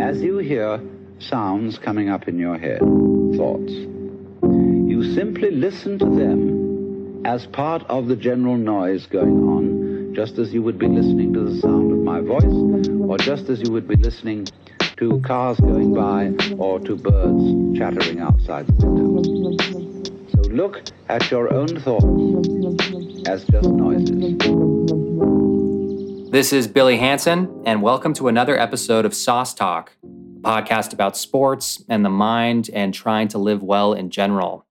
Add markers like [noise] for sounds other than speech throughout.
As you hear sounds coming up in your head, thoughts, you simply listen to them as part of the general noise going on, just as you would be listening to the sound of my voice, or just as you would be listening to cars going by or to birds chattering outside the window. So look at your own thoughts as just noises. This is Billy Hanson, and welcome to another episode of Sauce Talk, a podcast about sports and the mind and trying to live well in general.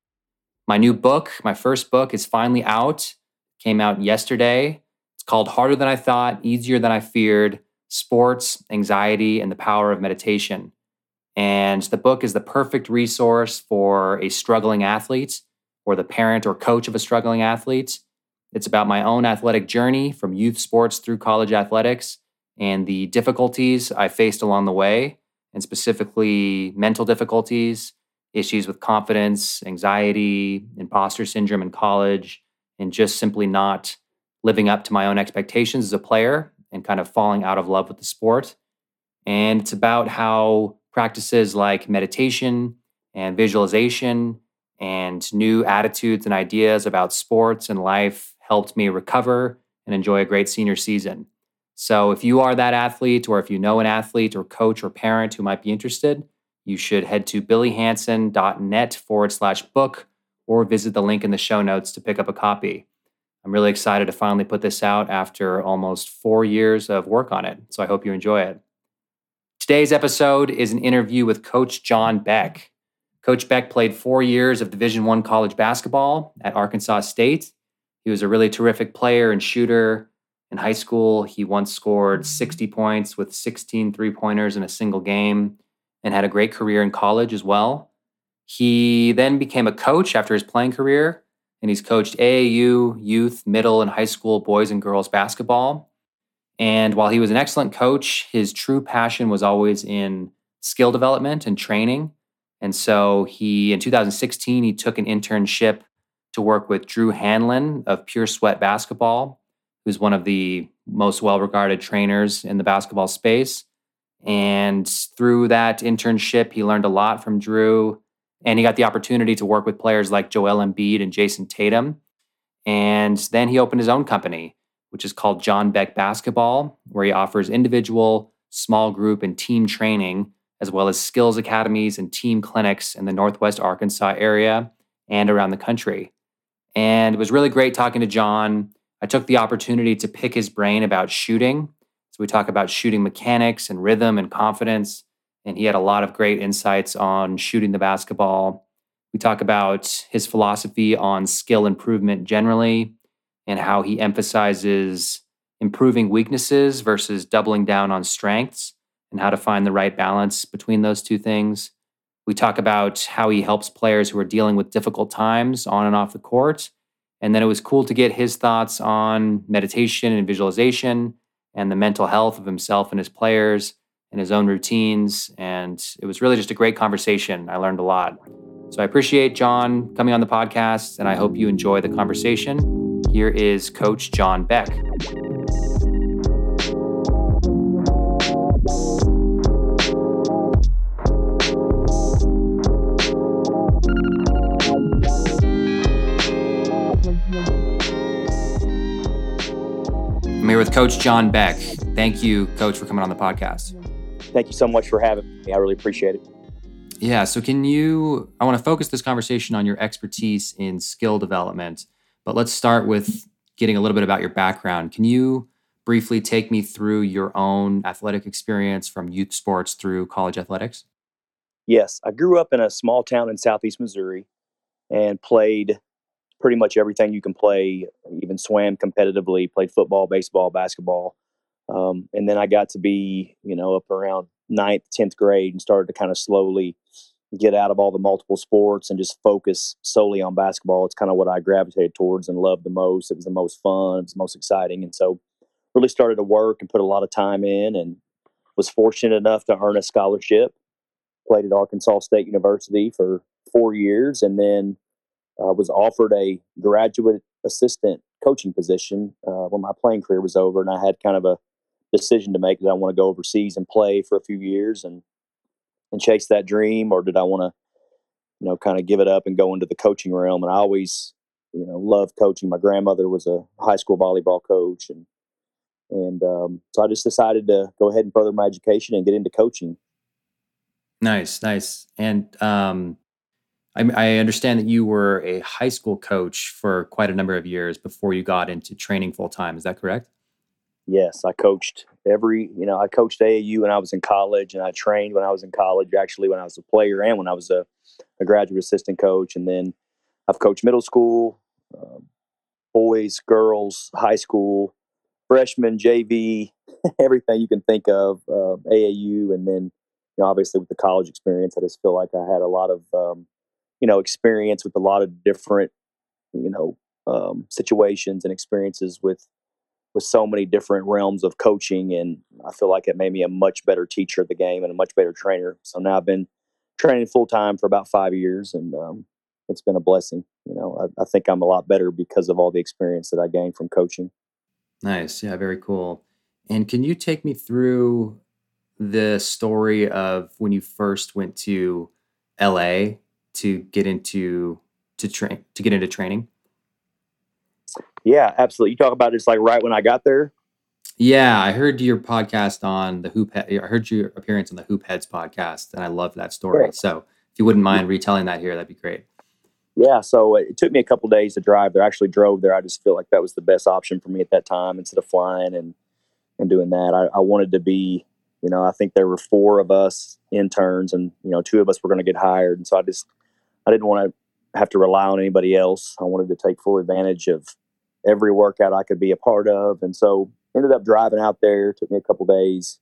My new book, my first book, is finally out. Came out yesterday. It's called Harder Than I Thought, Easier Than I Feared Sports, Anxiety, and the Power of Meditation. And the book is the perfect resource for a struggling athlete or the parent or coach of a struggling athlete. It's about my own athletic journey from youth sports through college athletics and the difficulties I faced along the way, and specifically mental difficulties, issues with confidence, anxiety, imposter syndrome in college, and just simply not living up to my own expectations as a player and kind of falling out of love with the sport. And it's about how practices like meditation and visualization and new attitudes and ideas about sports and life helped me recover and enjoy a great senior season. So, if you are that athlete, or if you know an athlete or coach or parent who might be interested, you should head to billyhanson.net forward slash book or visit the link in the show notes to pick up a copy. I'm really excited to finally put this out after almost four years of work on it. So I hope you enjoy it. Today's episode is an interview with Coach John Beck. Coach Beck played four years of Division One college basketball at Arkansas State. He was a really terrific player and shooter. In high school, he once scored mm-hmm. 60 points with 16 three pointers in a single game and had a great career in college as well. He then became a coach after his playing career, and he's coached AAU, youth, middle, and high school boys and girls basketball. And while he was an excellent coach, his true passion was always in skill development and training. And so he, in 2016, he took an internship to work with Drew Hanlen of Pure Sweat Basketball, who's one of the most well regarded trainers in the basketball space. And through that internship, he learned a lot from Drew. And he got the opportunity to work with players like Joel Embiid and Jayson Tatum. And then he opened his own company, which is called John Beck Basketball, where he offers individual, small group, and team training, as well as skills academies and team clinics in the Northwest Arkansas area and around the country. And it was really great talking to John. I took the opportunity to pick his brain about shooting so we talk about shooting mechanics and rhythm and confidence. And he had a lot of great insights on shooting the basketball. We talk about his philosophy on skill improvement generally and how he emphasizes improving weaknesses versus doubling down on strengths and how to find the right balance between those two things. We talk about how he helps players who are dealing with difficult times on and off the court. And then it was cool to get his thoughts on meditation and visualization and the mental health of himself and his players and his own routines. And it was really just a great conversation. I learned a lot. So I appreciate John coming on the podcast, and I hope you enjoy the conversation. Here is Coach John Beck. Here with Coach John Beck. Thank you, Coach, for coming on the podcast. Thank you so much for having me. I really appreciate it. Yeah. So, can you? I want to focus this conversation on your expertise in skill development, but let's start with getting a little bit about your background. Can you briefly take me through your own athletic experience from youth sports through college athletics? Yes. I grew up in a small town in southeast Missouri and played pretty much everything you can play, even swam competitively, played football, baseball, basketball. Um, and then I got to be, you know, up around ninth, 10th grade and started to kind of slowly get out of all the multiple sports and just focus solely on basketball. It's kind of what I gravitated towards and loved the most. It was the most fun, it was the most exciting. And so really started to work and put a lot of time in and was fortunate enough to earn a scholarship. Played at Arkansas State University for four years and then uh, was offered a graduate assistant coaching position uh, when my playing career was over, and I had kind of a decision to make that I want to go overseas and play for a few years, and and chase that dream, or did I want to, you know, kind of give it up and go into the coaching realm? And I always, you know, loved coaching. My grandmother was a high school volleyball coach, and and um, so I just decided to go ahead and further my education and get into coaching. Nice, nice. And um, I, I understand that you were a high school coach for quite a number of years before you got into training full time. Is that correct? Yes, I coached every, you know, I coached AAU when I was in college and I trained when I was in college, actually, when I was a player and when I was a, a graduate assistant coach. And then I've coached middle school, um, boys, girls, high school, freshman, JV, [laughs] everything you can think of, uh, AAU. And then, you know, obviously with the college experience, I just feel like I had a lot of, um, you know, experience with a lot of different, you know, um, situations and experiences with with so many different realms of coaching and i feel like it made me a much better teacher of the game and a much better trainer. So now i've been training full time for about five years and um, it's been a blessing you know. I, I, think i'm a lot better because of all the experience that i gained from coaching. Nice. Yeah very cool. And can you take me through the story of when you first went to la to get into to train to get into training yeah, absolutely. You talk about it's like right when I got there. Yeah, I heard your podcast on the Hoop. I heard your appearance on the Hoop Heads podcast, and I loved that story. Yeah. So, if you wouldn't mind retelling that here, that'd be great. Yeah, so uh, it took me a couple days to drive there. I actually drove there. I just felt like that was the best option for me at that time instead of flying and and doing that. I, I wanted to be, you know, I think there were four of us interns, and you know, two of us were going to get hired, and so I just I didn't want to have to rely on anybody else. I wanted to take full advantage of every workout I could be a part of. And so ended up driving out there. Took me a couple days.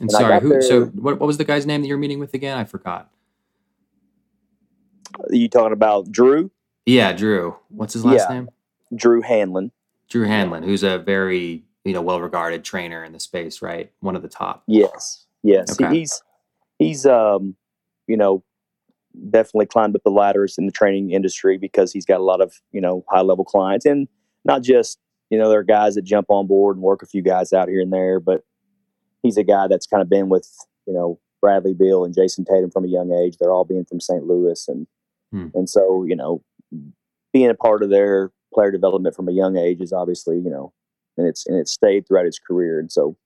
And, and sorry, who, there, so what, what was the guy's name that you're meeting with again? I forgot. You talking about Drew? Yeah, Drew. What's his last yeah. name? Drew Hanlen. Drew Hanlen, who's a very you know well regarded trainer in the space, right? One of the top. Yes, yes. Okay. He's he's um you know definitely climbed up the ladders in the training industry because he's got a lot of you know high level clients and not just you know there are guys that jump on board and work a few guys out here and there, but he's a guy that's kind of been with you know Bradley Beal and Jayson Tatum from a young age. They're all being from St. Louis, and hmm. and so you know being a part of their player development from a young age is obviously you know and it's and it's stayed throughout his career, and so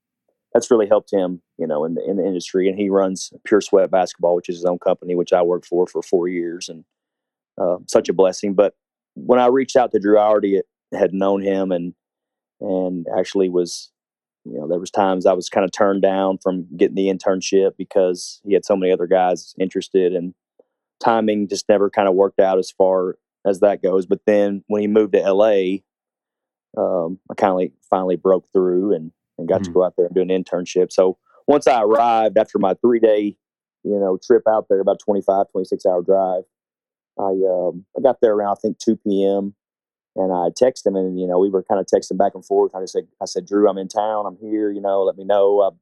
that's really helped him you know in the in the industry. And he runs Pure Sweat Basketball, which is his own company, which I worked for for four years, and uh, such a blessing. But when I reached out to Drew, I already had known him and and actually was you know there was times I was kind of turned down from getting the internship because he had so many other guys interested and timing just never kind of worked out as far as that goes. But then when he moved to LA, um, I kind of like finally broke through and, and got mm-hmm. to go out there and do an internship. So once I arrived after my three day, you know, trip out there, about 25, 26 hour drive, I, um, I got there around, I think 2 p.m. And I texted him, and you know, we were kind of texting back and forth. I just said, "I said, Drew, I'm in town. I'm here. You know, let me know. I'll,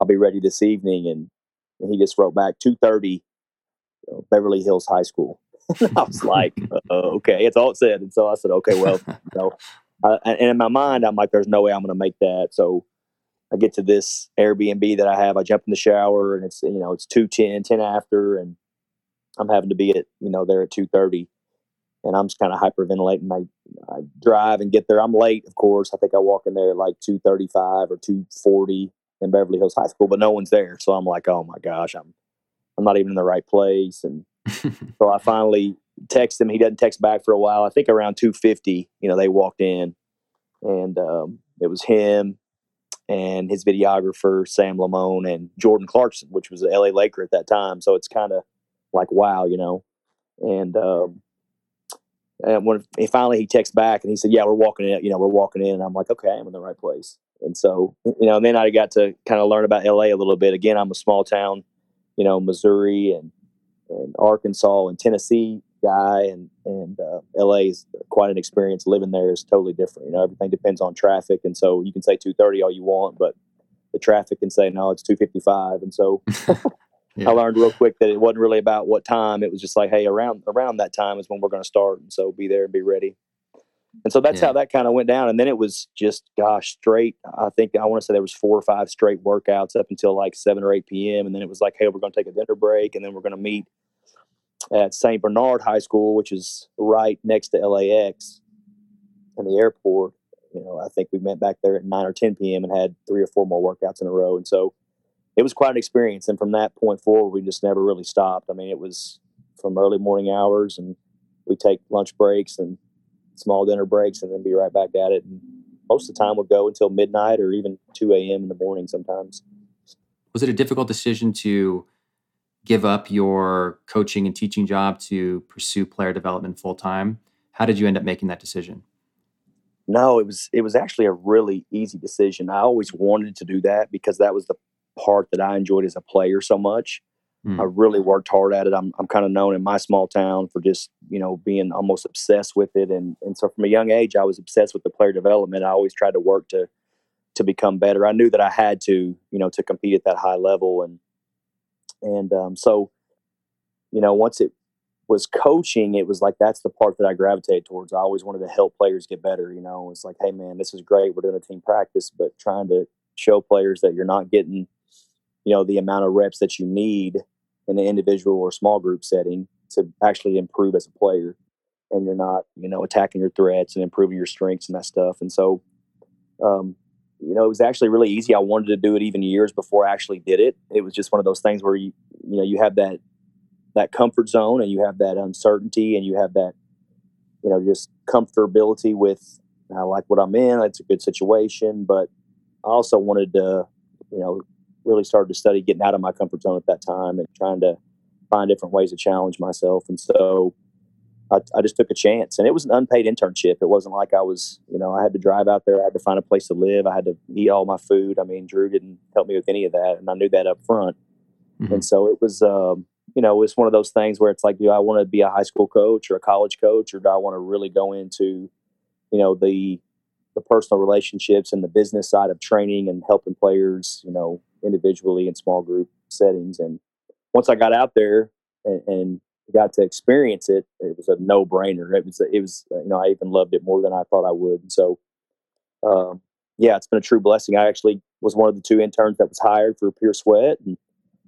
I'll be ready this evening." And, and he just wrote back, two thirty, you know, Beverly Hills High School. [laughs] I was like, uh, "Okay, it's all it said." And so I said, "Okay, well, you know." And in my mind, I'm like, "There's no way I'm going to make that." So I get to this Airbnb that I have. I jump in the shower, and it's you know it's two ten, ten after, and I'm having to be at you know there at two thirty and I'm just kind of hyperventilating. I, I drive and get there. I'm late, of course. I think I walk in there at like 2:35 or 2:40 in Beverly Hills High School, but no one's there. So I'm like, oh my gosh, I'm I'm not even in the right place. And [laughs] so I finally text him. He doesn't text back for a while. I think around 2:50, you know, they walked in, and um, it was him and his videographer Sam Lamone and Jordan Clarkson, which was an LA Laker at that time. So it's kind of like wow, you know. And um, and when he finally he texts back and he said, "Yeah, we're walking in. You know, we're walking in." And I'm like, "Okay, I'm in the right place." And so, you know, and then I got to kind of learn about LA a little bit. Again, I'm a small town, you know, Missouri and and Arkansas and Tennessee guy, and and uh, LA is quite an experience. Living there is totally different. You know, everything depends on traffic, and so you can say 2:30 all you want, but the traffic can say no, it's 2:55, and so [laughs] yeah. I learned real quick that it wasn't really about what time. It was just like, hey, around around that time is when we're going to start, and so be there and be ready. And so that's Yeah. how that kind of went down. And then it was just, gosh, straight. I think I want to say there was four or five straight workouts up until like seven or eight p.m. And then it was like, hey, we're going to take a dinner break, and then we're going to meet at St. Bernard High School, which is right next to LAX and the airport. You know, I think we met back there at nine or ten p.m. and had three or four more workouts in a row. And so it was quite an experience. And from that point forward, we just never really stopped. I mean, it was from early morning hours, and we take lunch breaks and small dinner breaks, and then be right back at it. And most of the time, would go until midnight or even two a.m. in the morning sometimes. Was it a difficult decision to give up your coaching and teaching job to pursue player development full time? How did you end up making that decision? No, it was it was actually a really easy decision. I always wanted to do that because that was the part that I enjoyed as a player so much. Hmm. I really worked hard at it. I'm I'm kind of known in my small town for just you know being almost obsessed with it, and and so from a young age I was obsessed with the player development. I always tried to work to to become better. I knew that I had to you know to compete at that high level, and and um, so you know once it was coaching, it was like that's the part that I gravitated towards. I always wanted to help players get better. You know, it's like, hey man, this is great. We're doing a team practice, but trying to show players that you're not getting, you know, the amount of reps that you need in an individual or small group setting to actually improve as a player, and you're not, you know, attacking your threats and improving your strengths and that stuff. And so, um, you know, it was actually really easy. I wanted to do it even years before I actually did it. It was just one of those things where you, you know, you have that that comfort zone and you have that uncertainty and you have that you know just comfortability with I like what I'm in it's a good situation but I also wanted to you know really started to study getting out of my comfort zone at that time and trying to find different ways to challenge myself and so I, I just took a chance and it was an unpaid internship it wasn't like I was you know I had to drive out there I had to find a place to live I had to eat all my food I mean Drew didn't help me with any of that and I knew that up front Mhm. and so it was um, you know, it's one of those things where it's like, do I want to be a high school coach or a college coach, or do I want to really go into, you know, the the personal relationships and the business side of training and helping players, you know, individually in small group settings. And once I got out there and, and got to experience it, it was a no brainer. It was, it was, you know, I even loved it more than I thought I would. And so, um, yeah, it's been a true blessing. I actually was one of the two interns that was hired for Pure Sweat, and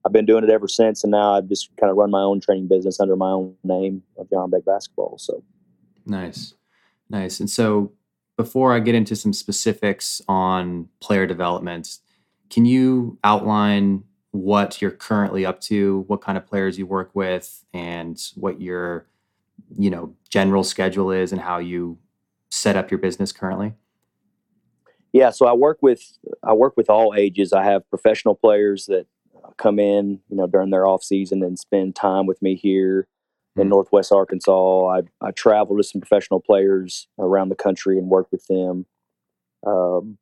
I've been doing it ever since. And now I've just kind of run my own training business under my own name of John Beck Basketball. So, Nice. Nice. And so before I get into some specifics on player development, can you outline what you're currently up to, what kind of players you work with, and what your, you know, general schedule is and how you set up your business currently? yeah, so I work with I work with all ages. I have professional players that come in, you know, during their off season and spend time with me here in Mhm. Northwest Arkansas. I I travel to some professional players around the country and work with them. Um,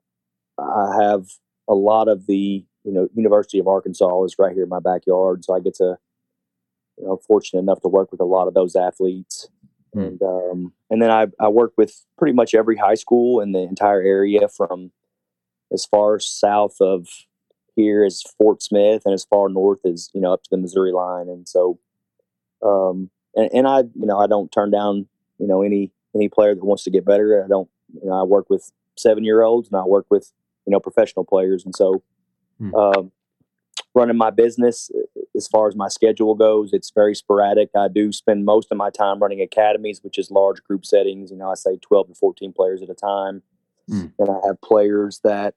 I have a lot of the you know University of Arkansas is right here in my backyard, so I get to you know fortunate enough to work with a lot of those athletes. Hmm. And um, and then I, I work with pretty much every high school in the entire area from as far south of here as Fort Smith and as far north as you know up to the Missouri line. And so, um, and, and I you know I don't turn down you know any any player that wants to get better. I don't you know I work with seven year olds and I work with you know professional players. And so, Um, running my business as far as my schedule goes, it's very sporadic. I do spend most of my time running academies, which is large group settings. You know, I say 12 to 14 players at a time. Mm. And I have players that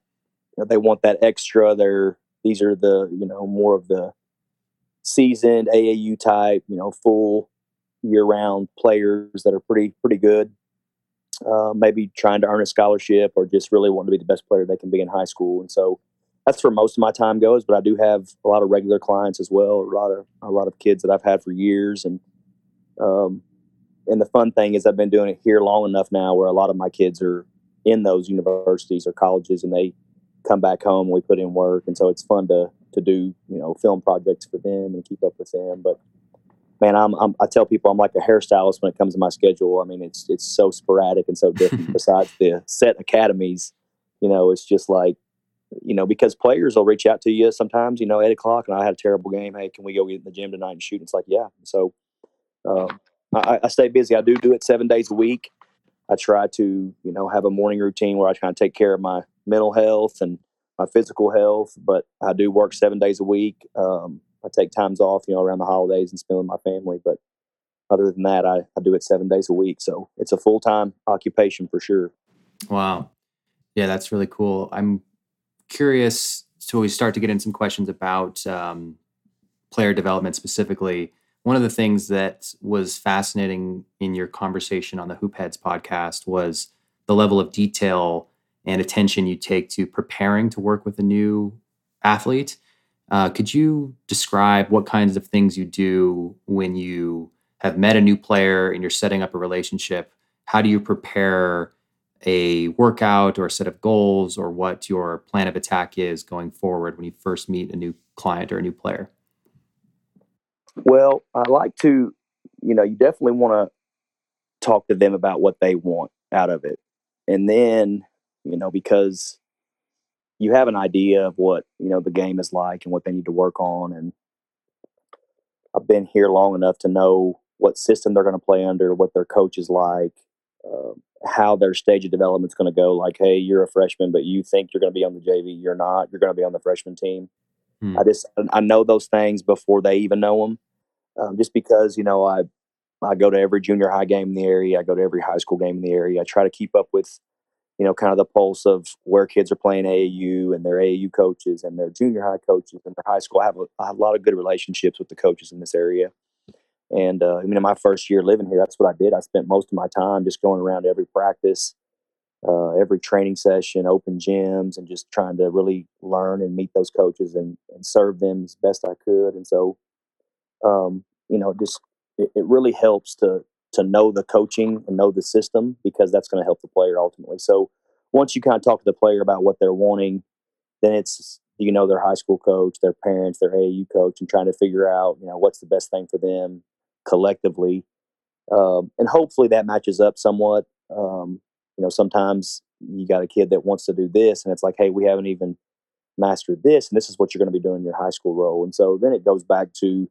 you know, they want that extra. They're these are the you know more of the seasoned AAU type, you know, full year round players that are pretty pretty good. Uh, maybe trying to earn a scholarship or just really want to be the best player they can be in high school. And so that's where most of my time goes. But I do have a lot of regular clients as well. A lot of a lot of kids that I've had for years, and um, and the fun thing is I've been doing it here long enough now where a lot of my kids are in those universities or colleges, and they come back home and we put in work, and so it's fun to to do you know film projects for them and keep up with them. But man, I'm, I'm I tell people I'm like a hairstylist when it comes to my schedule. I mean, it's it's so sporadic and so different. [laughs] besides the set academies, you know, it's just like you know, because players will reach out to you sometimes, you know, eight o'clock and I had a terrible game. Hey, can we go get in the gym tonight and shoot? It's like, yeah. So um, I, I stay busy. I do do it seven days a week. I try to, you know, have a morning routine where I try to take care of my mental health and my physical health. But I do work seven days a week. Um, I take times off, you know, around the holidays and spend with my family. But other than that, I, I do it seven days a week. So it's a full time occupation for sure. Wow. Yeah, that's really cool. I'm curious. So we start to get in some questions about um, player development specifically. One of the things that was fascinating in your conversation on the Hoopheads podcast was the level of detail and attention you take to preparing to work with a new athlete. Uh, could you describe what kinds of things you do when you have met a new player and you're setting up a relationship? How do you prepare a workout or a set of goals or what your plan of attack is going forward when you first meet a new client or a new player? Well, I like to, you know, you definitely want to talk to them about what they want out of it. And then, you know, because you have an idea of what, you know, the game is like and what they need to work on. And I've been here long enough to know what system they're going to play under, what their coach is like, uh, how their stage of development is going to go. Like, hey, you're a freshman, but you think you're going to be on the JV. You're not. You're going to be on the freshman team. Hmm. I just I know those things before they even know them, um, just because you know I I go to every junior high game in the area. I go to every high school game in the area. I try to keep up with you know kind of the pulse of where kids are playing AAU and their AAU coaches and their junior high coaches and their high school. I have a, I have a lot of good relationships with the coaches in this area. And uh, I mean, in my first year living here, that's what I did. I spent most of my time just going around every practice, uh, every training session, open gyms, and just trying to really learn and meet those coaches and, and serve them as best I could. And so, um, you know, just it, it, really helps to to know the coaching and know the system because that's going to help the player ultimately. So once you kind of talk to the player about what they're wanting, then it's you know their high school coach, their parents, their AAU coach, and trying to figure out you know what's the best thing for them collectively, um, and hopefully that matches up somewhat. Um, you know, sometimes you got a kid that wants to do this, and it's like, hey, we haven't even mastered this, and this is what you're going to be doing in your high school role. And so then it goes back to,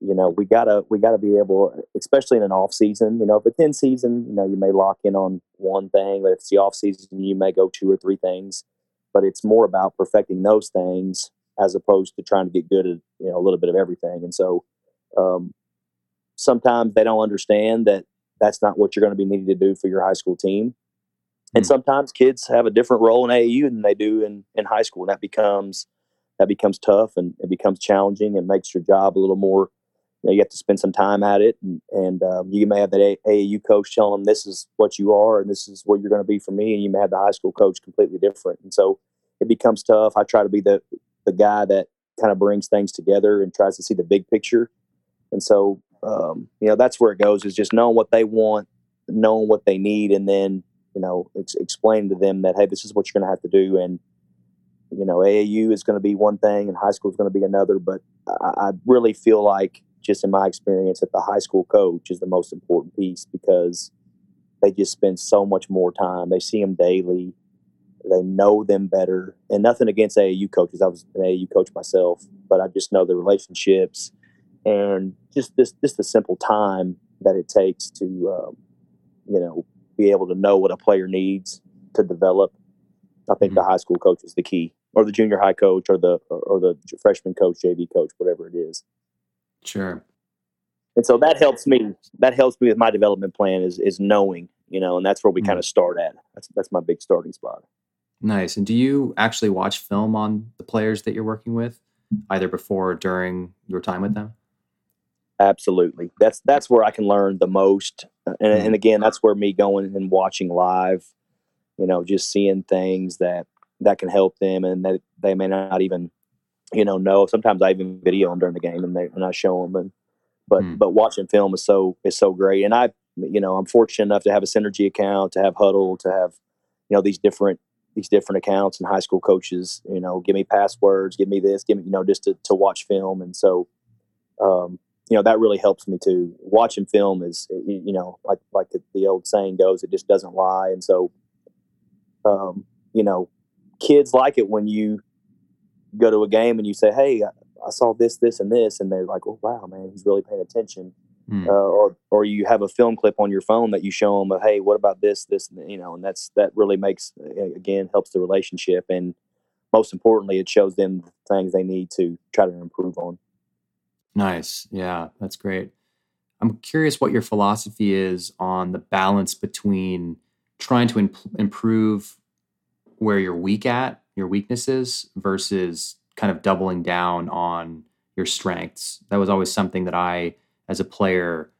you know, we gotta we gotta be able, especially in an off season. You know, if it's in season, you know, you may lock in on one thing, but if it's the off season, you may go two or three things. But it's more about perfecting those things as opposed to trying to get good at you know a little bit of everything. And so, um, sometimes they don't understand that that's not what you're going to be needed to do for your high school team. And hmm. sometimes kids have a different role in AAU than they do in, in high school. And that becomes that becomes tough and it becomes challenging and makes your job a little more. You, know, you have to spend some time at it, and, and um, you may have that AAU coach telling them this is what you are and this is what you're going to be for me, and you may have the high school coach completely different, and so it becomes tough. I try to be the the guy that kind of brings things together and tries to see the big picture, and so um, you know that's where it goes is just knowing what they want knowing what they need and then you know ex- explain to them that hey this is what you're going to have to do and you know aau is going to be one thing and high school is going to be another but I, I really feel like just in my experience that the high school coach is the most important piece because they just spend so much more time they see them daily they know them better and nothing against aau coaches i was an aau coach myself but i just know the relationships and just this just the simple time that it takes to um, you know be able to know what a player needs to develop. I think mm-hmm. the high school coach is the key, or the junior high coach, or the or the freshman coach, JV coach, whatever it is. Sure. And so that helps me. That helps me with my development plan is is knowing, you know, and that's where we mm-hmm. kind of start at. That's that's my big starting spot. Nice. And do you actually watch film on the players that you're working with, either before or during your time with them? Absolutely. That's that's where I can learn the most. And, and mm-hmm. again, that's where me going and watching live, you know, just seeing things that that can help them and that they may not even, you know, know. Sometimes I even video them during the game and they and I show them. And but mm. but watching film is so is so great. And I, you know, I'm fortunate enough to have a synergy account, to have Hudl, to have, you know, these different these different accounts and high school coaches, you know, give me passwords, give me this, give me, you know, just to, to watch film. And so, um, you know that really helps me too. Watching film is, you know, like like the, the old saying goes, it just doesn't lie. And so, um, you know, kids like it when you go to a game and you say, "Hey, I, I saw this, this, and this," and they're like, "Oh, wow, man, he's really paying attention." mm. uh, or or you have a film clip on your phone that you show them of hey what about this this you know and that's that really makes again helps the relationship and most importantly it shows them the things they need to try to improve on nice. Yeah that's great. I'm curious what your philosophy is on the balance between trying to imp- improve where you're weak at your weaknesses versus kind of doubling down on your strengths. That was always something that i as a player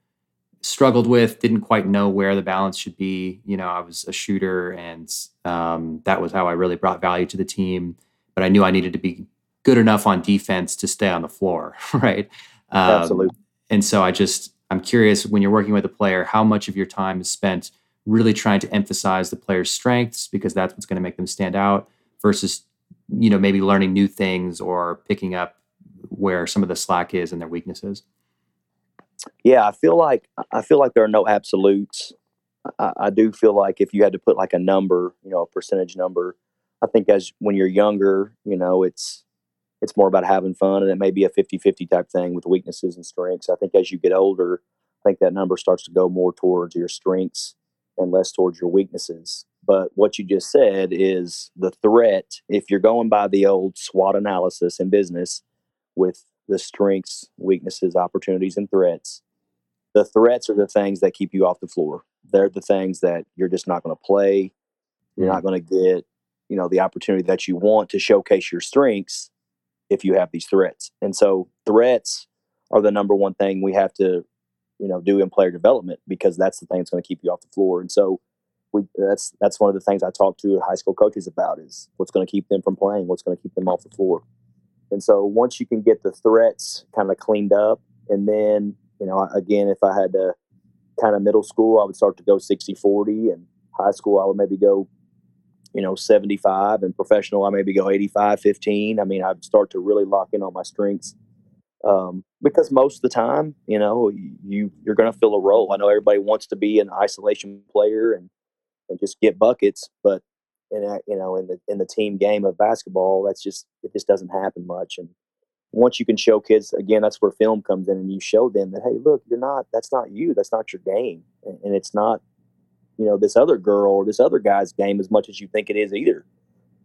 struggled with didn't quite know where the balance should be. You know i was a shooter and um, that was how i really brought value to the team but i knew i needed to be good enough on defense to stay on the floor [laughs] right? Um, absolutely and so i just i'm curious when you're working with a player how much of your time is spent really trying to emphasize the player's strengths because that's what's going to make them stand out versus you know maybe learning new things or picking up where some of the slack is and their weaknesses? Yeah, I feel like I feel like there are no absolutes. I, I, do feel like if you had to put like a number, you know, a percentage number, I think as when you're younger, you know, it's it's more about having fun and it may be a 50-50 type thing with weaknesses and strengths. I think as you get older, I think that number starts to go more towards your strengths and less towards your weaknesses. But what you just said is the threat, if you're going by the old SWOT analysis in business with the strengths, weaknesses, opportunities, and threats. The threats are the things that keep you off the floor. They're the things that you're just not going to play. You're not going to get, you know, the opportunity that you want to showcase your strengths if you have these threats. And so threats are the number one thing we have to, you know, do in player development because that's the thing that's going to keep you off the floor. And so we that's that's one of the things I talk to high school coaches about is what's going to keep them from playing, what's going to keep them off the floor. And so once you can get the threats kind of cleaned up, and then, you know, again, if I had to kind of middle school, I would start to go 60 40, and high school, I would maybe go, you know, 75, and professional, I maybe go 85 15. I mean, I'd start to really lock in on my strengths. Um, because most of the time, you know, you you're going to fill a role. I know everybody wants to be an isolation player and and just get buckets, but in a, you know in the in the team game of basketball that's just it just doesn't happen much and once you can show kids again that's where film comes in and you show them that hey look you're not that's not you that's not your game and, and it's not you know this other girl or this other guy's game as much as you think it is either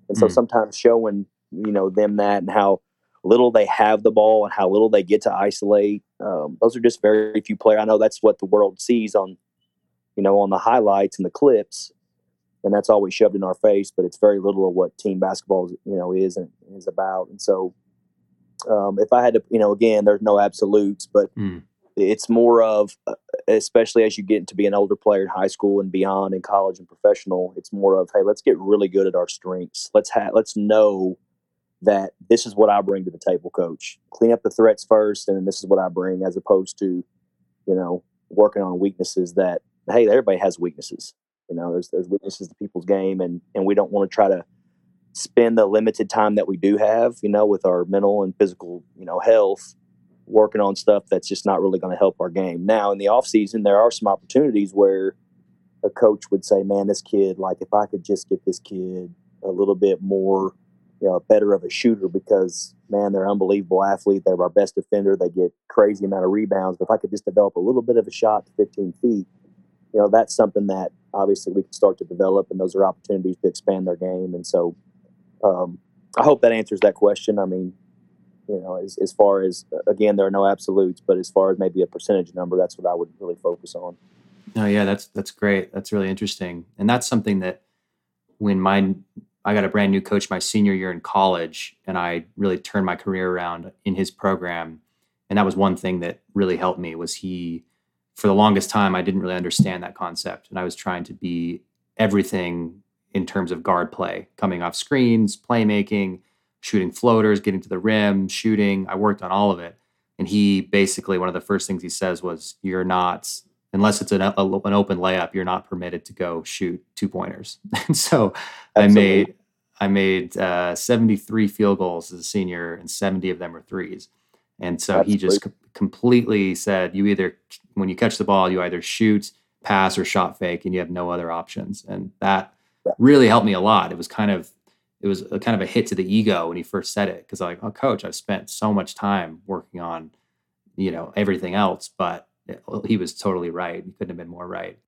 and so mm. sometimes showing you know them that and how little they have the ball and how little they get to isolate um, those are just very few players i know that's what the world sees on you know on the highlights and the clips and that's always shoved in our face. But it's very little of what team basketball, you know, is and is about. And so, um, if I had to, you know, again, there's no absolutes, but mm. it's more of, uh, especially as you get to be an older player in high school and beyond, in college and professional, it's more of, hey, let's get really good at our strengths. Let's have, let's know that this is what I bring to the table, coach. Clean up the threats first, and then this is what I bring, as opposed to, you know, working on weaknesses that hey, everybody has weaknesses. You know, there's there's weaknesses to people's game, and and we don't want to try to spend the limited time that we do have, you know, with our mental and physical, you know, health, working on stuff that's just not really going to help our game. Now, in the off season, there are some opportunities where a coach would say, "Man, this kid, like, if I could just get this kid a little bit more." You know, better of a shooter because man, they're unbelievable athlete. They're our best defender. They get crazy amount of rebounds. But if I could just develop a little bit of a shot to 15 feet, you know, that's something that obviously we can start to develop, and those are opportunities to expand their game. And so, um, I hope that answers that question. I mean, you know, as, as far as again, there are no absolutes, but as far as maybe a percentage number, that's what I would really focus on. No, yeah, that's that's great. That's really interesting, and that's something that when my I got a brand new coach my senior year in college, and I really turned my career around in his program, and that was one thing that really helped me was he for the longest time, I didn't really understand that concept. And I was trying to be everything in terms of guard play, coming off screens, playmaking, shooting floaters, getting to the rim, shooting. I worked on all of it. And he basically, one of the first things he says was, You're not, unless it's an, a, an open layup, you're not permitted to go shoot two pointers. [laughs] and so Absolutely. I made, I made uh, 73 field goals as a senior, and 70 of them were threes. And so That's he just c- completely said, you either, when you catch the ball, you either shoot, pass, or shot fake, and you have no other options. And that really helped me a lot. It was kind of, it was a kind of a hit to the ego when he first said it because like, oh, coach, I've spent so much time working on, you know, everything else, but eh, he was totally right. He couldn't have been more right.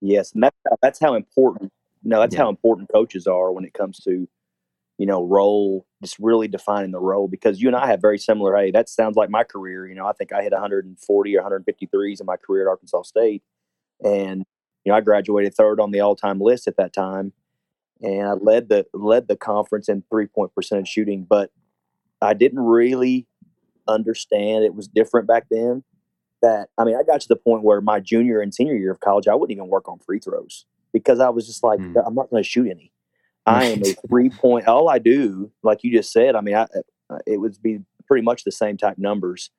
Yes, and that's how, that's how important. No, that's yeah. how important coaches are when it comes to, you know, role. Just really defining the role because you and I have very similar. Hey, that sounds like my career. You know, I think I hit 140 or 153s in my career at Arkansas State, and you know, I graduated third on the all-time list at that time, and I led the led the conference in three-point percentage shooting. But I didn't really understand it was different back then that I mean, I got to the point where my junior and senior year of college, I wouldn't even work on free throws because I was just like, mm. I'm not going to shoot any. I am a [laughs] three point. All I do, like you just said, I mean, I, uh, it would be pretty much the same type numbers.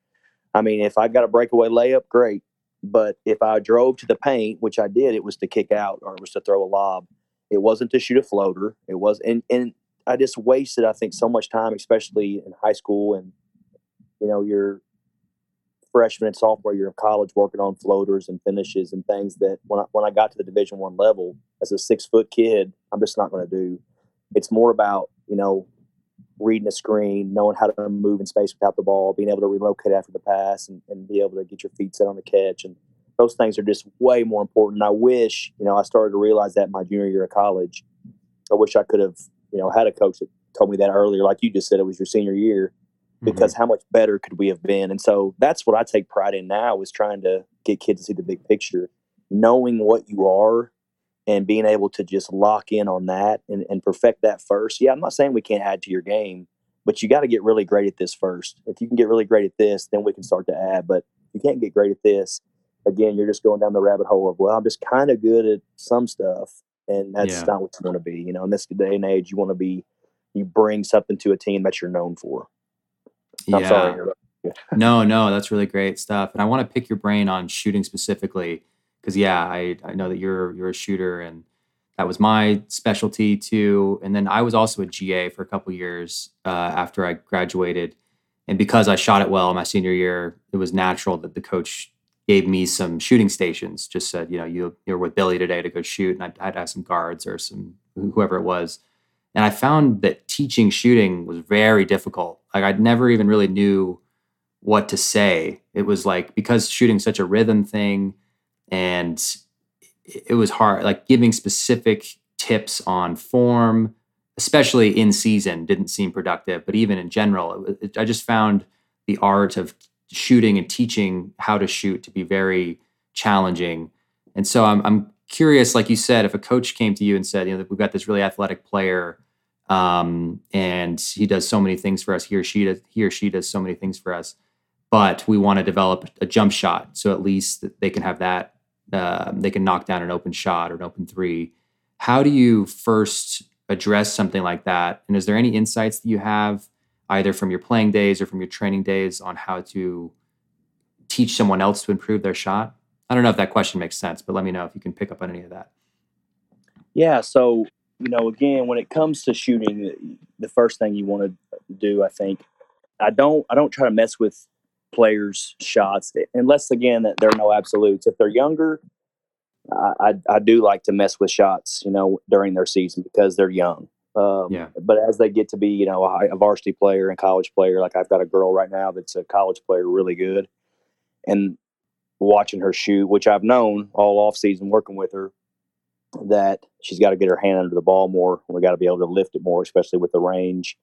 I mean, if I got a breakaway layup, great. But if I drove to the paint, which I did, it was to kick out or it was to throw a lob. It wasn't to shoot a floater. It was, and and I just wasted, I think, so much time, especially in high school and you know, you're freshman and sophomore year of college working on floaters and finishes and things that when I, when I got to the division one level as a six foot kid i'm just not going to do it's more about you know reading a screen knowing how to move in space without the ball being able to relocate after the pass and, and be able to get your feet set on the catch and those things are just way more important i wish you know i started to realize that my junior year of college i wish i could have you know had a coach that told me that earlier like you just said it was your senior year because mm-hmm. how much better could we have been? And so that's what I take pride in now is trying to get kids to see the big picture, knowing what you are and being able to just lock in on that and, and perfect that first. Yeah, I'm not saying we can't add to your game, but you got to get really great at this first. If you can get really great at this, then we can start to add. But you can't get great at this, again, you're just going down the rabbit hole of, well, I'm just kind of good at some stuff. And that's yeah. not what you want to be. You know, in this day and age, you want to be, you bring something to a team that you're known for. I'm yeah. sorry. no, no, that's really great stuff. And I want to pick your brain on shooting specifically because yeah, I I know that you're you're a shooter and that was my specialty too. And then I was also a GA for a couple years uh, after I graduated. And because I shot it well my senior year, it was natural that the coach gave me some shooting stations. Just said, you know, you you're with Billy today to go shoot, and I'd, I'd have some guards or some whoever it was and I found that teaching shooting was very difficult. Like I'd never even really knew what to say. It was like because shooting's such a rhythm thing and it was hard like giving specific tips on form especially in season didn't seem productive but even in general it, it, i just found the art of shooting and teaching how to shoot to be very challenging and so i'm, I'm curious like you said if a coach came to you and said you know we've got this really athletic player um, and he does so many things for us. He or she does, he or she does so many things for us. But we want to develop a jump shot, so at least they can have that. Uh, they can knock down an open shot or an open three. How do you first address something like that? And is there any insights that you have, either from your playing days or from your training days, on how to teach someone else to improve their shot? I don't know if that question makes sense, but let me know if you can pick up on any of that. Yeah. So you know, again, when it comes to shooting, the first thing you want to do, I think, I don't, I don't try to mess with players' shots eh, unless, again, that there are no absolutes. If they're younger, I, I, I do like to mess with shots, you know, during their season because they're young. Um, yeah. But as they get to be, you know, a, a varsity player and college player, like I've got a girl right now that's a college player, really good, and watching her shoot, which I've known all off season working with her, that she's got to get her hand under the ball more. We got to be able to lift it more, especially with the range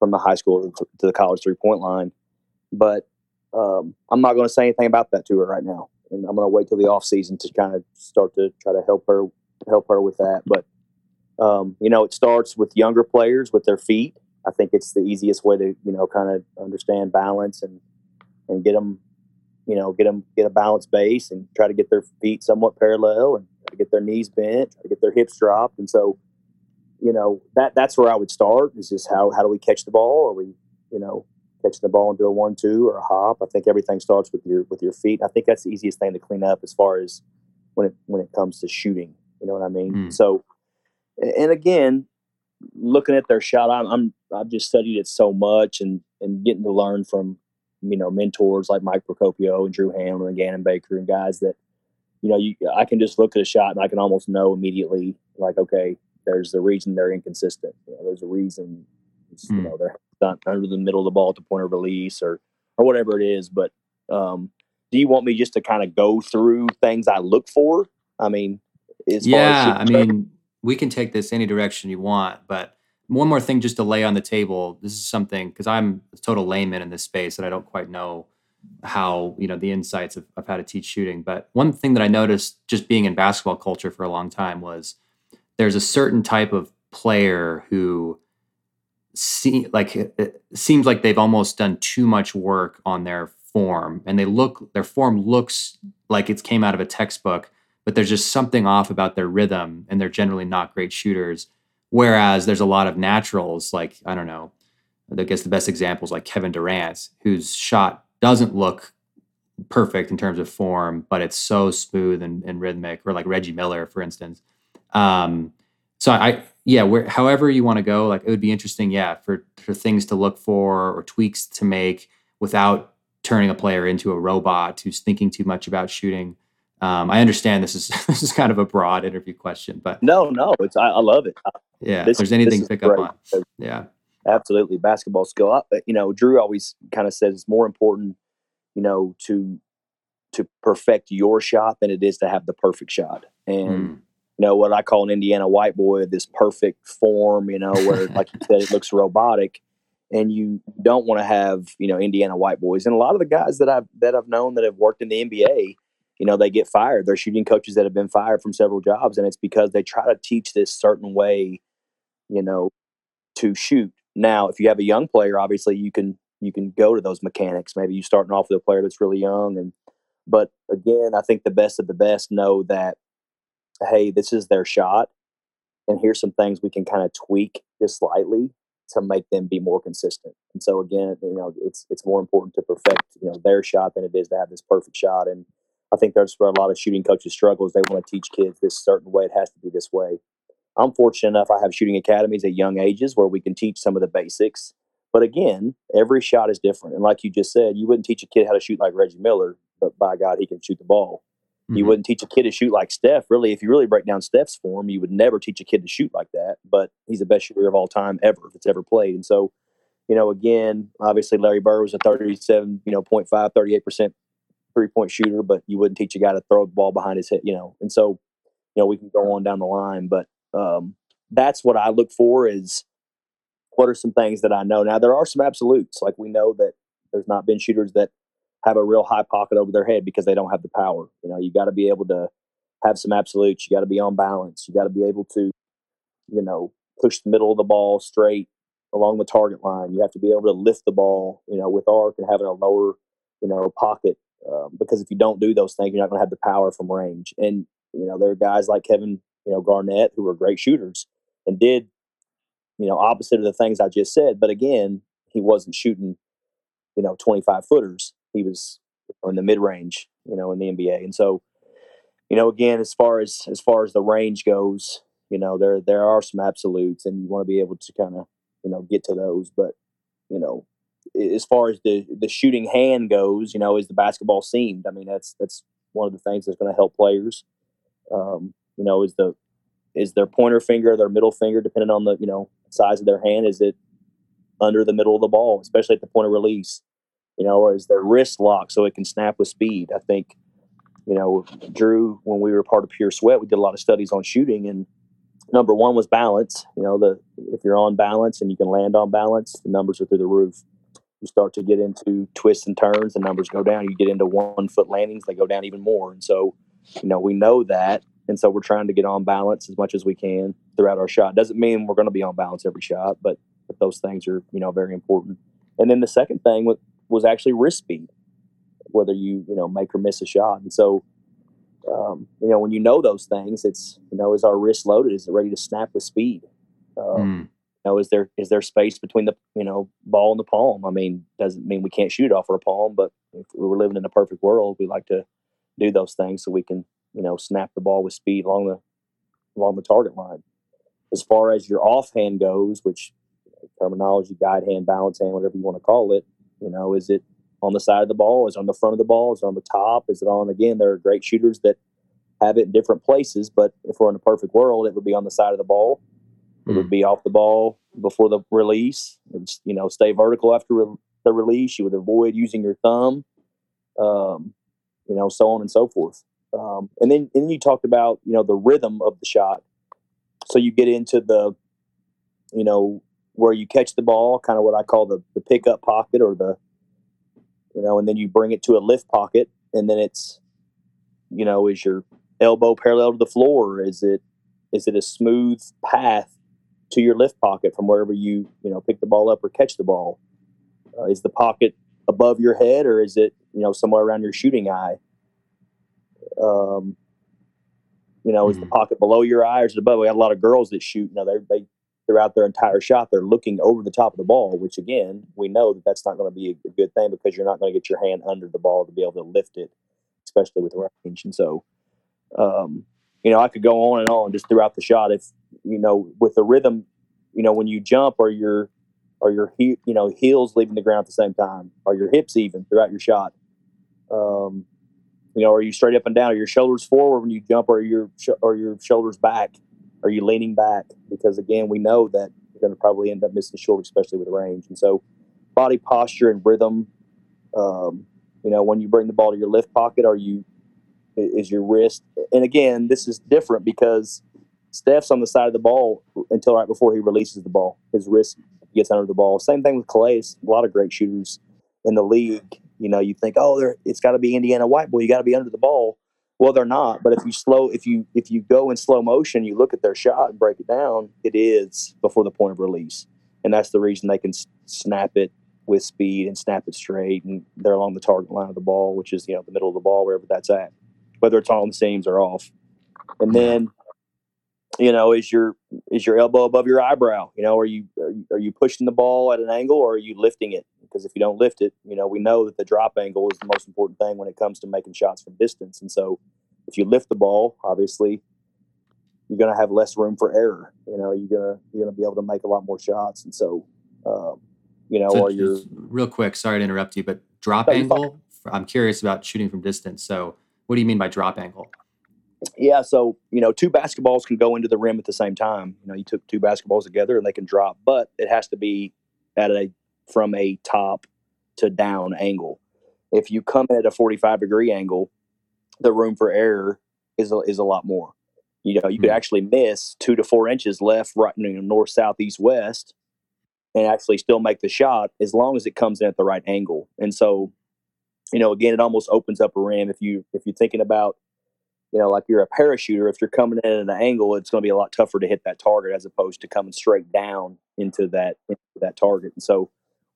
from the high school to the college three point line. But um, I'm not going to say anything about that to her right now, and I'm going to wait till the off season to kind of start to try to help her help her with that. But um, you know, it starts with younger players with their feet. I think it's the easiest way to you know kind of understand balance and and get them you know get them get a balanced base and try to get their feet somewhat parallel and to get their knees bent, to get their hips dropped, and so you know that that's where I would start. Is just how how do we catch the ball? Are we you know catching the ball and do a one two or a hop? I think everything starts with your with your feet. I think that's the easiest thing to clean up as far as when it when it comes to shooting. You know what I mean? Mm. So, and again, looking at their shot, I'm, I'm I've just studied it so much and and getting to learn from you know mentors like Mike Procopio and Drew Hanlen and Gannon Baker and guys that you know, you, I can just look at a shot and I can almost know immediately, like, okay, there's the reason they're inconsistent. You know, there's a reason, mm. you hmm. know, they're not under the middle of the ball to point of release or, or whatever it is. But um, do you want me just to kind of go through things I look for? I mean, as yeah, I mean, we can take this any direction you want, but one more thing just to lay on the table. This is something because I'm a total layman in this space and I don't quite know how you know the insights of, of how to teach shooting. But one thing that I noticed just being in basketball culture for a long time was there's a certain type of player who see like it seems like they've almost done too much work on their form and they look their form looks like it came out of a textbook but there's just something off about their rhythm and they're generally not great shooters whereas there's a lot of naturals like i don't know i guess the best example is like kevin durant whose shot doesn't look perfect in terms of form but it's so smooth and, and rhythmic or like reggie miller for instance um, so I, yeah, where however you want to go, like it would be interesting, yeah, for for things to look for or tweaks to make without turning a player into a robot who's thinking too much about shooting. Um, I understand this is [laughs] this is kind of a broad interview question, but no, no, it's I, I love it. Yeah, this, if there's anything to pick great. up on, yeah, absolutely, basketball skill. You know, Drew always kind of says it's more important, you know, to to perfect your shot than it is to have the perfect shot, and. Mm you know, what I call an Indiana white boy, this perfect form, you know, where, like you said, it looks [laughs] robotic. And you don't want to have, you know, Indiana white boys. And a lot of the guys that I've that I've known that have worked in the NBA, you know, they get fired. They're shooting coaches that have been fired from several jobs, and it's because they try to teach this certain way, you know, to shoot. Now, if you have a young player, obviously you can you can go to those mechanics. Maybe you starting off with a player that's really young, and but again, I think the best of the best know that hey, this is their shot, and here's some things we can kind of tweak just slightly to make them be more consistent. And so again, you know, it's it's more important to perfect you know their shot than it is to have this perfect shot. And I think that's where a lot of shooting coaches struggle is they want to teach kids this certain way. It has to be this way. I'm fortunate enough I have shooting academies at young ages where we can teach some of the basics. But again, every shot is different. And like you just said, you wouldn't teach a kid how to shoot like Reggie Miller, but by God, he can shoot the ball. Mm-hmm. You wouldn't teach a kid to shoot like Steph. Really, if you really break down Steph's form, you would never teach a kid to shoot like that. But he's the best shooter of all time ever that's ever played. And so, you know, again, obviously Larry Bird was a 37, you know, 0.5, 38% three point shooter, but you wouldn't teach a guy to throw the ball behind his head, you know. And so, you know, we can go on down the line. But um, that's what I look for is what are some things that I know. Now there are some absolutes. Like we know that there's not been shooters that have a real high pocket over their head because they don't have the power. You know, you got to be able to have some absolutes. You got to be on balance. You got to be able to, you know, push the middle of the ball straight along the target line. You have to be able to lift the ball, you know, with arc and having a lower, you know, pocket. Um, because if you don't do those things, you're not going to have the power from range. And you know, there are guys like Kevin, you know, Garnett who were great shooters and did, you know, opposite of the things I just said. But again, he wasn't shooting, you know, 25 footers he was in the mid range, you know, in the NBA. And so, you know, again, as far as as far as the range goes, you know, there there are some absolutes, and you want to be able to kind of you know get to those. But you know, as far as the the shooting hand goes, you know, is the basketball seamed? I mean, that's that's one of the things that's going to help players. Um, you know, is the is their pointer finger, their middle finger, depending on the you know size of their hand, is it under the middle of the ball, especially at the point of release? you know, or is their wrist locked so it can snap with speed? I think, you know, Drew, when we were part of Pure Sweat, we did a lot of studies on shooting, and number one was balance. You know, the if you're on balance and you can land on balance, the numbers are through the roof. You start to get into twists and turns, the numbers go down. You get into one foot landings, they go down even more. And so, you know, we know that. And so we're trying to get on balance as much as we can throughout our shot. Doesn't mean we're going to be on balance every shot, but, but those things are, you know, very important. And then the second thing with was actually wrist speed, whether you you know make or miss a shot. And so, um, you know, when you know those things, it's you know, is our wrist loaded? Is it ready to snap with speed? Um, mm. Know, is there is there space between the you know ball and the palm? I mean, doesn't mean we can't shoot off our palm, but if we were living in a perfect world, we like to do those things so we can you know snap the ball with speed along the along the target line. As far as your offhand goes, which terminology, guide hand, balance hand, whatever you want to call it, you know, is it on the side of the ball? Is it on the front of the ball? Is it on the top? Is it on again? There are great shooters that have it in different places, but if we're in a perfect world, it would be on the side of the ball. It would hmm. be off the ball before the release. It's, you know, stay vertical after re- the release. You would avoid using your thumb. Um, you know, so on and so forth. Um, and then and then you talked about you know the rhythm of the shot. So you get into the, you know, where you catch the ball, kind of what I call the the pickup pocket or the, you know, and then you bring it to a lift pocket, and then it's, you know, is your elbow parallel to the floor? Is it is it a smooth path to your lift pocket from wherever you you know pick the ball up or catch the ball? Uh, is the pocket above your head or is it you know somewhere around your shooting eye? Um, you know, mm-hmm. is the mm-hmm. pocket below your eye or is it above? We got a lot of girls that shoot. You know, they they throughout their entire shot, they're looking over the top of the ball, which again, we know that that's not going to be a, good thing because you're not going to get your hand under the ball to be able to lift it, especially with the range. And so, um, you know, I could go on and on just throughout the shot. If you know, with the rhythm, you know, when you jump, or your or your you know heels leaving the ground at the same time, or your hips even throughout your shot. Um, you know, are you straight up and down? Are your shoulders forward when you jump, or your or your shoulders back? Are you leaning back? Because again, we know that you're going to probably end up missing short, especially with range. And so, body posture and rhythm. Um, you know, when you bring the ball to your lift pocket, are you is your wrist? And again, this is different because Steph's on the side of the ball until right before he releases the ball. His wrist gets under the ball. Same thing with Klay. A lot of great shooters in the league. You know, you think, oh, it's got to be Indiana White boy. You got to be under the ball. Well, they're not. But if you slow, if you if you go in slow motion, you look at their shot and break it down. It is before the point of release, and that's the reason they can snap it with speed and snap it straight, and they're along the target line of the ball, which is you know the middle of the ball, wherever that's at, whether it's on the seams or off. And then you know, is your is your elbow above your eyebrow? You know, are you are you, are you pushing the ball at an angle or are you lifting it? Because if you don't lift it, you know, we know that the drop angle is the most important thing when it comes to making shots from distance. And so, if you lift the ball, obviously, you're going to have less room for error. You know, you're gonna you're gonna be able to make a lot more shots. And so, um, you know, so you real quick. Sorry to interrupt you, but drop angle. I'm curious about shooting from distance. So, what do you mean by drop angle? Yeah, so you know, two basketballs can go into the rim at the same time. You know, you took two basketballs together and they can drop, but it has to be at a from a top to down angle. If you come at a 45 degree angle, the room for error is a, is a lot more. You know, you could hmm. actually miss two to four inches left, right, you know, north, south, east, west, and actually still make the shot as long as it comes in at the right angle. And so, you know, again, it almost opens up a rim if you if you're thinking about you know, like you're a parachuter, if you're coming in at an angle, it's going to be a lot tougher to hit that target as opposed to coming straight down into that into that target. And so,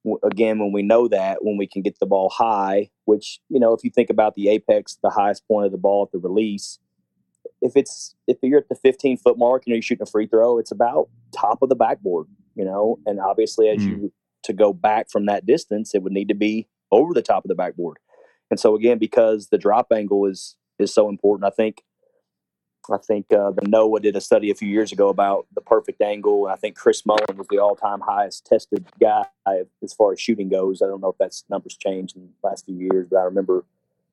w- again, when we know that, when we can get the ball high, which you know, if you think about the apex, the highest point of the ball at the release, if it's if you're at the 15 foot mark, know, you're shooting a free throw, it's about top of the backboard, you know, and obviously as mm. you to go back from that distance, it would need to be over the top of the backboard. And so again, because the drop angle is is so important. I think I think uh, the Noah did a study a few years ago about the perfect angle. and I think Chris Mullin was the all-time highest tested guy as far as shooting goes. I don't know if that's numbers changed in the last few years, but I remember,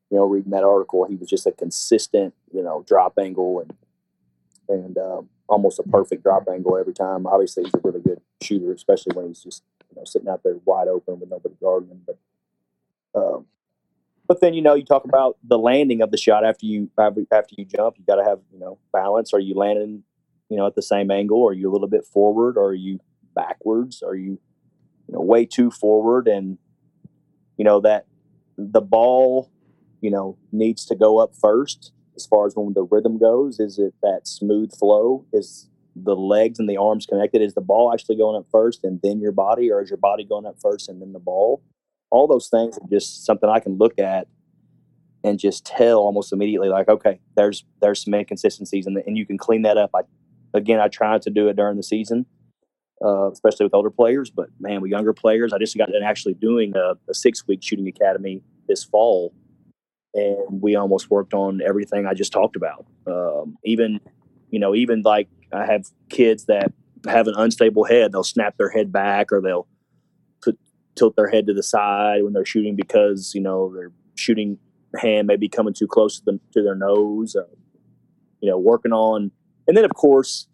you know, reading that article. He was just a consistent, you know, drop angle and and um, almost a perfect drop angle every time. Obviously, he's a really good shooter, especially when he's just you know sitting out there wide open with nobody guarding him. But um, but then you know you talk about the landing of the shot after you after you jump. You got to have you know balance. Are you landing you know at the same angle? Are you a little bit forward? Or are you backwards? Are you you know way too forward? And you know that the ball you know needs to go up first as far as when the rhythm goes. Is it that smooth flow? Is the legs and the arms connected? Is the ball actually going up first and then your body, or is your body going up first and then the ball? All those things are just something I can look at and just tell almost immediately, like, okay, there's there's some inconsistencies, and, and you can clean that up. I again, I try to do it during the season, uh, especially with older players. But man, with younger players, I just got in actually doing a, a six week shooting academy this fall, and we almost worked on everything I just talked about. Um, even, you know, even like I have kids that have an unstable head; they'll snap their head back, or they'll tilt their head to the side when they're shooting because you know their shooting hand may be coming too close to, them, to their nose. Uh, you know, working on, and then of course,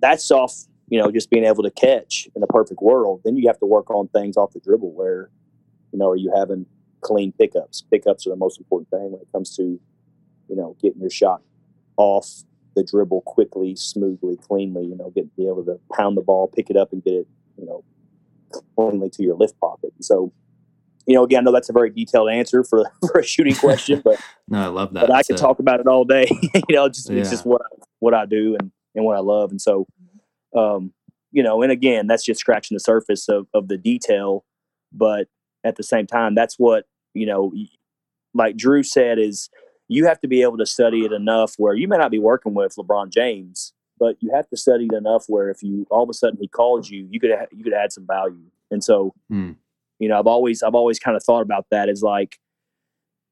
that's off. You know, just being able to catch in a perfect world. Then you have to work on things off the dribble where, you know, are you having clean pickups. Pickups are the most important thing when it comes to, you know, getting your shot off the dribble quickly, smoothly, cleanly. You know, get be able to pound the ball, pick it up, and get it, you know, cleanly to your lift pocket. So, you know, again, I know that's a very detailed answer for [laughs] for a shooting [laughs] question, but no, I love that. But I could talk about it all day. [laughs] you know, just yeah. it's just what I, what I do and and what I love, and so, um, you know, and again, that's just scratching the surface of of the detail, but at the same time, that's what you know, like Drew said, is you have to be able to study it enough where you may not be working with LeBron James, but you have to study it enough where if you all of a sudden he called you, you could ha- you could add some value. And so, mm. you know, I've always I've always kind of thought about that as like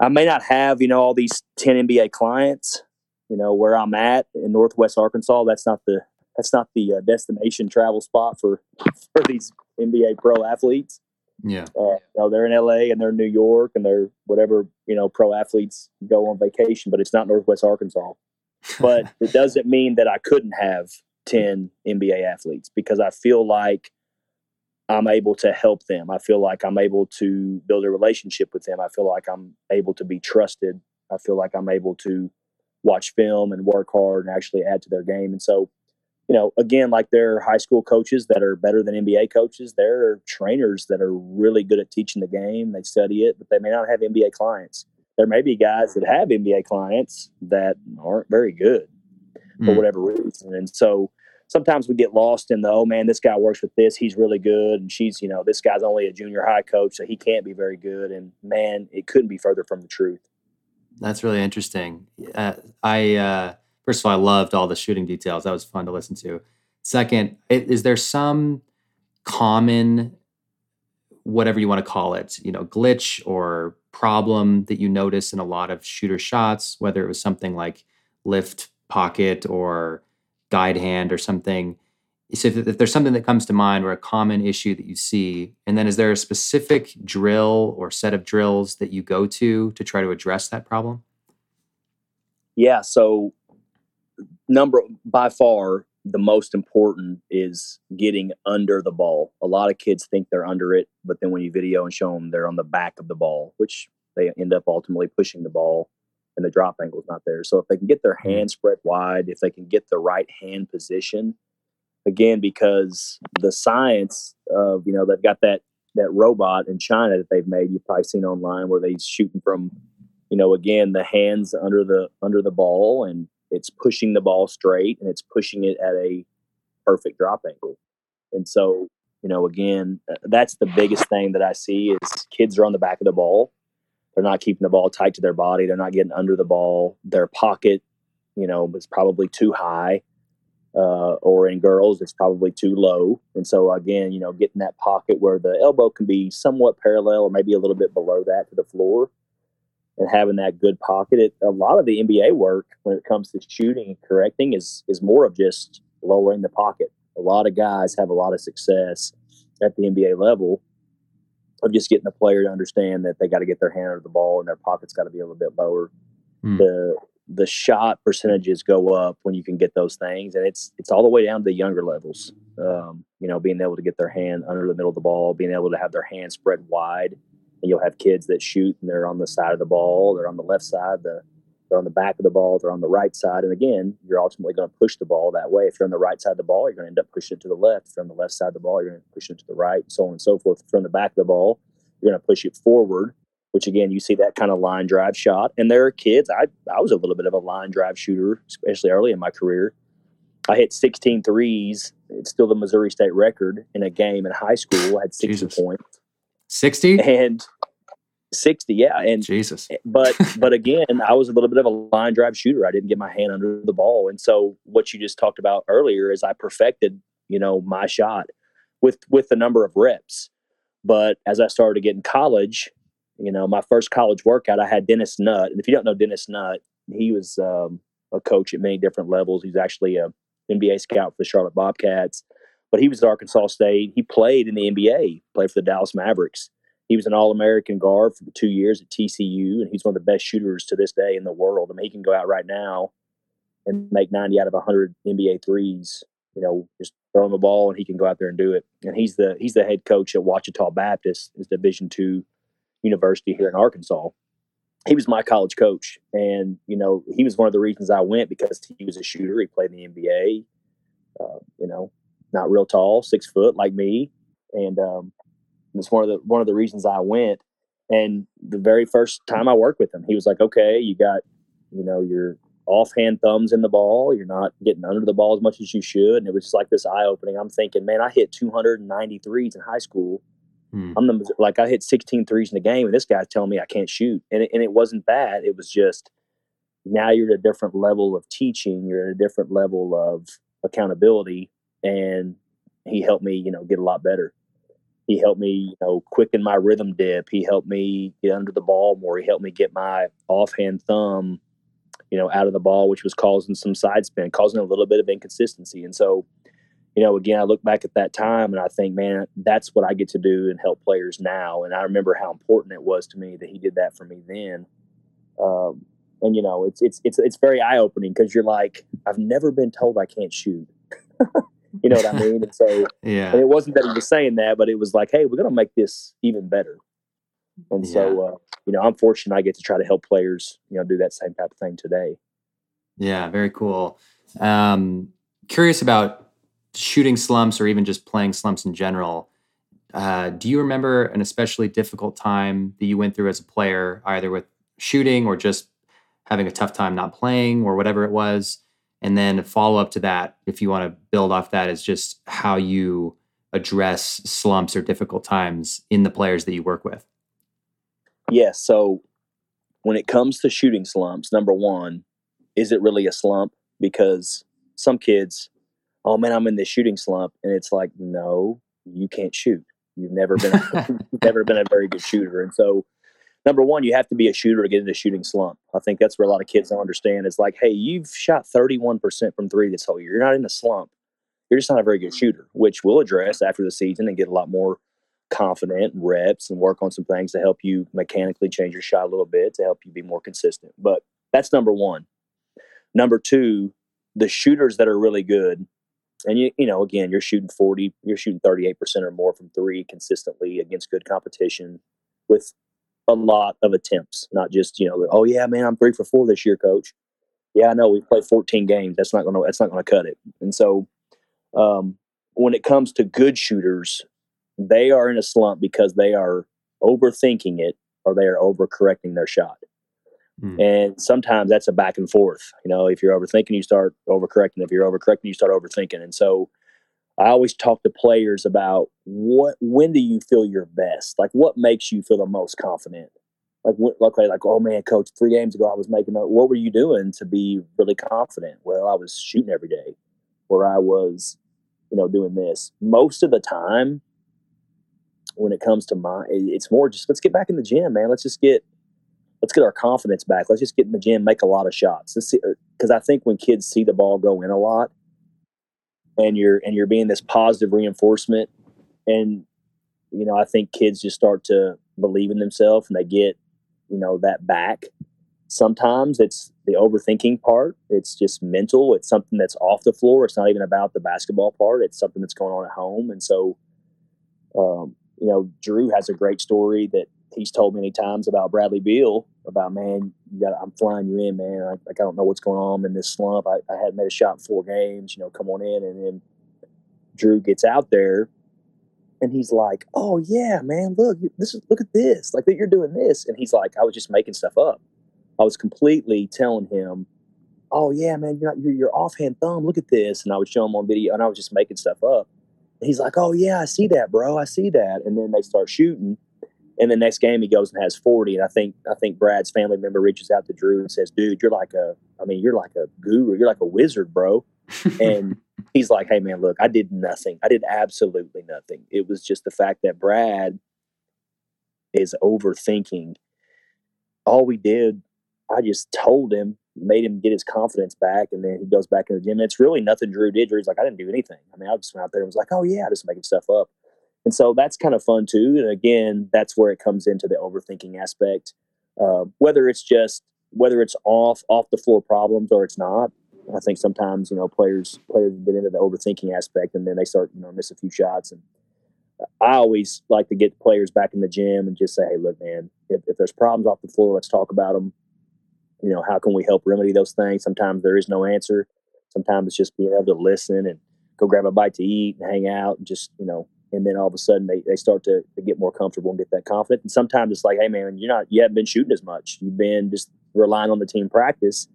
I may not have you know all these ten NBA clients, you know, where I'm at in Northwest Arkansas. That's not the that's not the uh, destination travel spot for for these NBA pro athletes. Yeah. Uh, you know, they're in LA and they're in New York and they're whatever, you know, pro athletes go on vacation, but it's not Northwest Arkansas. But [laughs] it doesn't mean that I couldn't have 10 NBA athletes because I feel like I'm able to help them. I feel like I'm able to build a relationship with them. I feel like I'm able to be trusted. I feel like I'm able to watch film and work hard and actually add to their game. And so you know, again, like there are high school coaches that are better than NBA coaches. There are trainers that are really good at teaching the game. They study it, but they may not have NBA clients. There may be guys that have NBA clients that aren't very good for mm. whatever reason. And so sometimes we get lost in the, oh man, this guy works with this. He's really good. And she's, you know, this guy's only a junior high coach, so he can't be very good. And man, it couldn't be further from the truth. That's really interesting. Uh, I, uh, first of all, I loved all the shooting details. That was fun to listen to. Second, is there some common, whatever you want to call it, you know, glitch or problem that you notice in a lot of shooter shots, whether it was something like lift pocket or guide hand or something? So if, if there's something that comes to mind or a common issue that you see, and then is there a specific drill or set of drills that you go to to try to address that problem? Yeah. So number by far the most important is getting under the ball. A lot of kids think they're under it, but then when you video and show them, they're on the back of the ball, which they end up ultimately pushing the ball and the drop angle is not there. So if they can get their mm-hmm. hand spread wide, if they can get the right hand position, again, because the science of, you know, they've got that that robot in China that they've made, you've probably seen online where they're shooting from, you know, again, the hands under the under the ball and it's pushing the ball straight and it's pushing it at a perfect drop angle. And so, you know, again, uh, that's the biggest thing that I see is kids are on the back of the ball. They're not keeping the ball tight to their body. They're not getting under the ball. Their pocket, you know, is probably too high. Uh, or in girls, it's probably too low. And so, again, you know, getting that pocket where the elbow can be somewhat parallel or maybe a little bit below that to the floor and having that good pocket. It, a lot of the NBA work when it comes to shooting and correcting is is more of just lowering the pocket. A lot of guys have a lot of success at the NBA level of just getting the player to understand that they got to get their hand under the ball and their pocket's got to be a little bit lower. Mm. The the shot percentages go up when you can get those things, and it's it's all the way down to the younger levels. Um, you know, being able to get their hand under the middle of the ball, being able to have their hand spread wide, and you'll have kids that shoot and they're on the side of the ball, they're on the left side, the, they're on the back of the ball, they're on the right side. And again, you're ultimately going to push the ball that way. If you're on the right side of the ball, you're going to end up pushing it to the left. If you're on the left side of the ball, you're going to push it to the right, and so on and so forth. If you're on the back of the ball, you're going to push it forward, which again, you see that kind of line drive shot. And there are kids, I, I was a little bit of a line drive shooter, especially early in my career. I hit 16 threes. It's still the Missouri State record in a game in high school. I had 60 Jesus. points. 60 and 60 yeah and jesus. eh, but [laughs] but again i was a little bit of a line drive shooter. I didn't get my hand under the ball. And so what you just talked about earlier is i perfected you know my shot with with the number of reps. But as i started to get in college you know my first college workout i had dennis nutt. And if you don't know dennis nutt he was um, a coach at many different levels. He's actually a nba scout for the charlotte bobcats but he was at arkansas state he played in the nba played for the dallas mavericks he was an All American guard for two years at TCU, and he's one of the best shooters to this day in the world. I mean, he can go out right now and make 90 out of 100 NBA threes. You know, just throw him a ball, and he can go out there and do it. And he's the he's the head coach at Ouachita Baptist, is Division two University here in Arkansas. He was my college coach, and you know he was one of the reasons I went because he was a shooter. He played in the NBA. Uh, you know, not real tall, six foot like me, and um, it's one of the one of the reasons I went. And the very first time I worked with him, he was like, "Okay, you got, you know, your offhand thumbs in the ball. You're not getting under the ball as much as you should." And it was just like this eye opening. I'm thinking, man, I hit 293s in high school. Hmm. I'm the, like I hit 16 threes in the game, and this guy's telling me I can't shoot. And it, and it wasn't that. It was just now you're at a different level of teaching. You're at a different level of accountability, and he helped me, you know, get a lot better. He helped me, you know, quicken my rhythm dip. He helped me get under the ball more. He helped me get my offhand thumb, you know, out of the ball, which was causing some side spin, causing a little bit of inconsistency. And so, you know, again, I look back at that time and I think, man, that's what I get to do and help players now. And I remember how important it was to me that he did that for me then. Um, and you know, it's it's it's it's very eye opening because you're like, I've never been told I can't shoot. [laughs] You know what I mean? And so, [laughs] yeah. And it wasn't that he was saying that, but it was like, hey, we're going to make this even better. And yeah. so, uh, you know, I'm fortunate I get to try to help players, you know, do that same type of thing today. Yeah, very cool. Um, curious about shooting slumps or even just playing slumps in general. Uh, do you remember an especially difficult time that you went through as a player, either with shooting or just having a tough time not playing or whatever it was? And then follow up to that, if you want to build off that, is just how you address slumps or difficult times in the players that you work with. Yes. Yeah, so when it comes to shooting slumps, number one, is it really a slump? Because some kids, oh man, I'm in this shooting slump, and it's like, no, you can't shoot. You've never been, [laughs] you've never been a very good shooter, and so number one, you have to be a shooter to get into shooting slump. I think that's where a lot of kids don't understand. It's like, hey, you've shot 31% from three this whole year. You're not in a slump. You're just not a very good shooter, which we'll address after the season and get a lot more confident reps and work on some things to help you mechanically change your shot a little bit to help you be more consistent. But that's number one. Number two, the shooters that are really good, and you, you know, again, you're shooting 40, you're shooting 38% or more from three consistently against good competition with a lot of attempts, not just you know, oh yeah, man, I'm three for four this year, coach. Yeah, I know we played 14 games. That's not gonna that's not gonna cut it. And so, um, when it comes to good shooters, they are in a slump because they are overthinking it or they are overcorrecting their shot. Hmm. And sometimes that's a back and forth. You know, if you're overthinking, you start overcorrecting. If you're overcorrecting, you start overthinking. And so I always talk to players about what when do you feel your best? Like what makes you feel the most confident? Like luckily, like oh man, coach, three games ago I was making. A, what were you doing to be really confident? Well, I was shooting every day, or I was, you know, doing this. Most of the time, when it comes to my, it's more just let's get back in the gym, man. Let's just get let's get our confidence back. Let's just get in the gym, make a lot of shots. Because uh, I think when kids see the ball go in a lot, and you're and you're being this positive reinforcement. And you know i think kids just start to believe in themselves and they get you know that back. Sometimes it's the overthinking part. It's just mental. It's something that's off the floor. It's not even about the basketball part. It's something that's going on at home. And so um, you know drew has a great story that he's told many times about bradley beal about man you got i'm flying you in man. I, like i don't know what's going on I'm in this slump. I, I hadn't made a shot in four games you know come on in and then drew gets out there and he's like oh yeah man look this is look at this like that you're doing this. And he's like i was just making stuff up. I was completely telling him oh yeah man you're not you're, offhand thumb look at this. And i would show him on video and i was just making stuff up. And he's like oh yeah i see that bro i see that. And then they start shooting and the next game he goes and has 40 and i think i think brad's family member reaches out to drew and says dude you're like a i mean you're like a guru you're like a wizard bro. And [laughs] he's like hey man look i did nothing. I did absolutely nothing. It was just the fact that brad is overthinking. All we did i just told him made him get his confidence back and then he goes back in the gym and it's really nothing drew did. Drew's like i didn't do anything. I mean i just went out there and was like oh yeah i just making stuff up and so that's kind of fun too. And again, that's where it comes into the overthinking aspect. Uh, whether it's just whether it's off off the floor problems or it's not. I think sometimes you know players players get into the overthinking aspect and then they start you know miss a few shots. And I always like to get players back in the gym and just say, hey, look, man, if, if there's problems off the floor, let's talk about them. You know, how can we help remedy those things? Sometimes there is no answer. Sometimes it's just being able to listen and go grab a bite to eat and hang out and just, you know, and then all of a sudden they, they start to, to get more comfortable and get that confident. And sometimes it's like, hey man, you're not you haven't been shooting as much. You've been just relying on the team practice.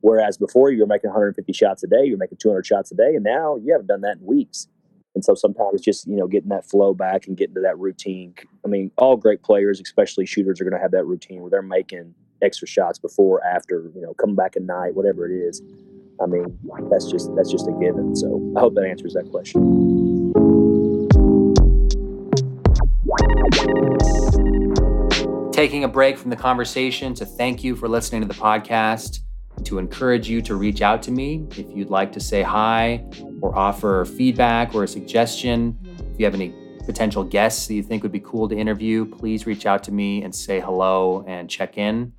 Whereas before you were making 150 shots a day, you're making 200 shots a day, and now you haven't done that in weeks. And so sometimes it's just you know getting that flow back and getting to that routine. I mean, all great players, especially shooters, are going to have that routine where they're making extra shots before, after, you know, coming back at night, whatever it is. I mean, that's just that's just a given. So I hope that answers that question. Taking a break from the conversation to thank you for listening to the podcast, to encourage you to reach out to me if you'd like to say hi or offer feedback or a suggestion. If you have any potential guests that you think would be cool to interview, please reach out to me and say hello and check in.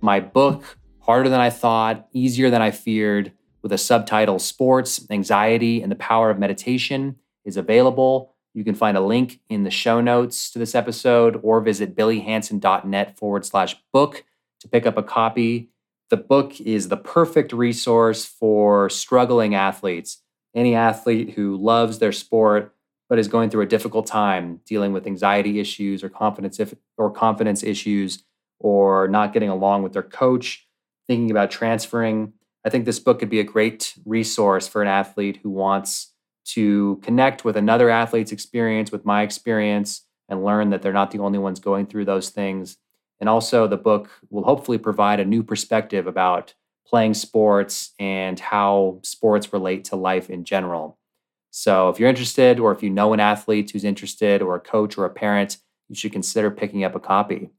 My book, Harder Than I Thought, Easier Than I Feared, with a subtitle Sports, Anxiety, and the Power of Meditation, is available you can find a link in the show notes to this episode or visit billyhanson.net forward slash book to pick up a copy. The book is the perfect resource for struggling athletes, any athlete who loves their sport but is going through a difficult time dealing with anxiety issues or confidence if, or confidence issues or not getting along with their coach, thinking about transferring. I think this book could be a great resource for an athlete who wants to connect with another athlete's experience, with my experience, and learn that they're not the only ones going through those things. And also, the book will hopefully provide a new perspective about playing sports and how sports relate to life in general. So, if you're interested, or if you know an athlete who's interested, or a coach or a parent, you should consider picking up a copy.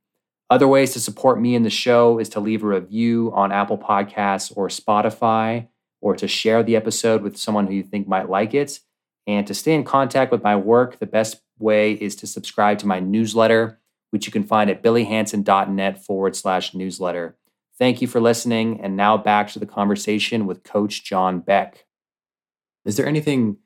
Other ways to support me in the show is to leave a review on Apple Podcasts or Spotify or to share the episode with someone who you think might like it. And to stay in contact with my work, the best way is to subscribe to my newsletter, which you can find at billyhanson.net forward slash newsletter. Thank you for listening. And now back to the conversation with Coach John Beck. Is there anything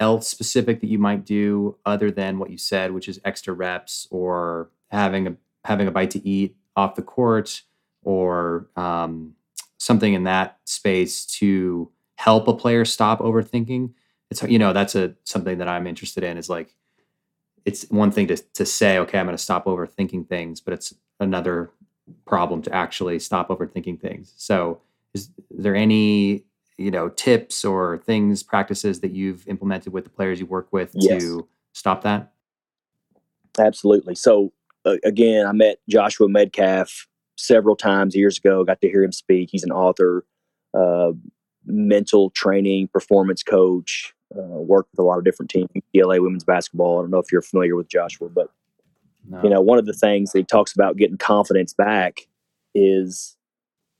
else specific that you might do other than what you said, which is extra reps or having a having a bite to eat off the court or um, something in that space to help a player stop overthinking. It's you know that's a something that i'm interested in is like it's one thing to to say okay i'm going to stop overthinking things but it's another problem to actually stop overthinking things. So is there any you know tips or things practices that you've implemented with the players you work with yes. to stop that? Absolutely. So uh, again i met joshua medcalf several times years ago. Got to hear him speak. He's an author, uh, mental training, performance coach. Uh, worked with a lot of different teams, UCLA women's basketball. I don't know if you're familiar with Joshua, but no. you know, one of the things that he talks about getting confidence back is,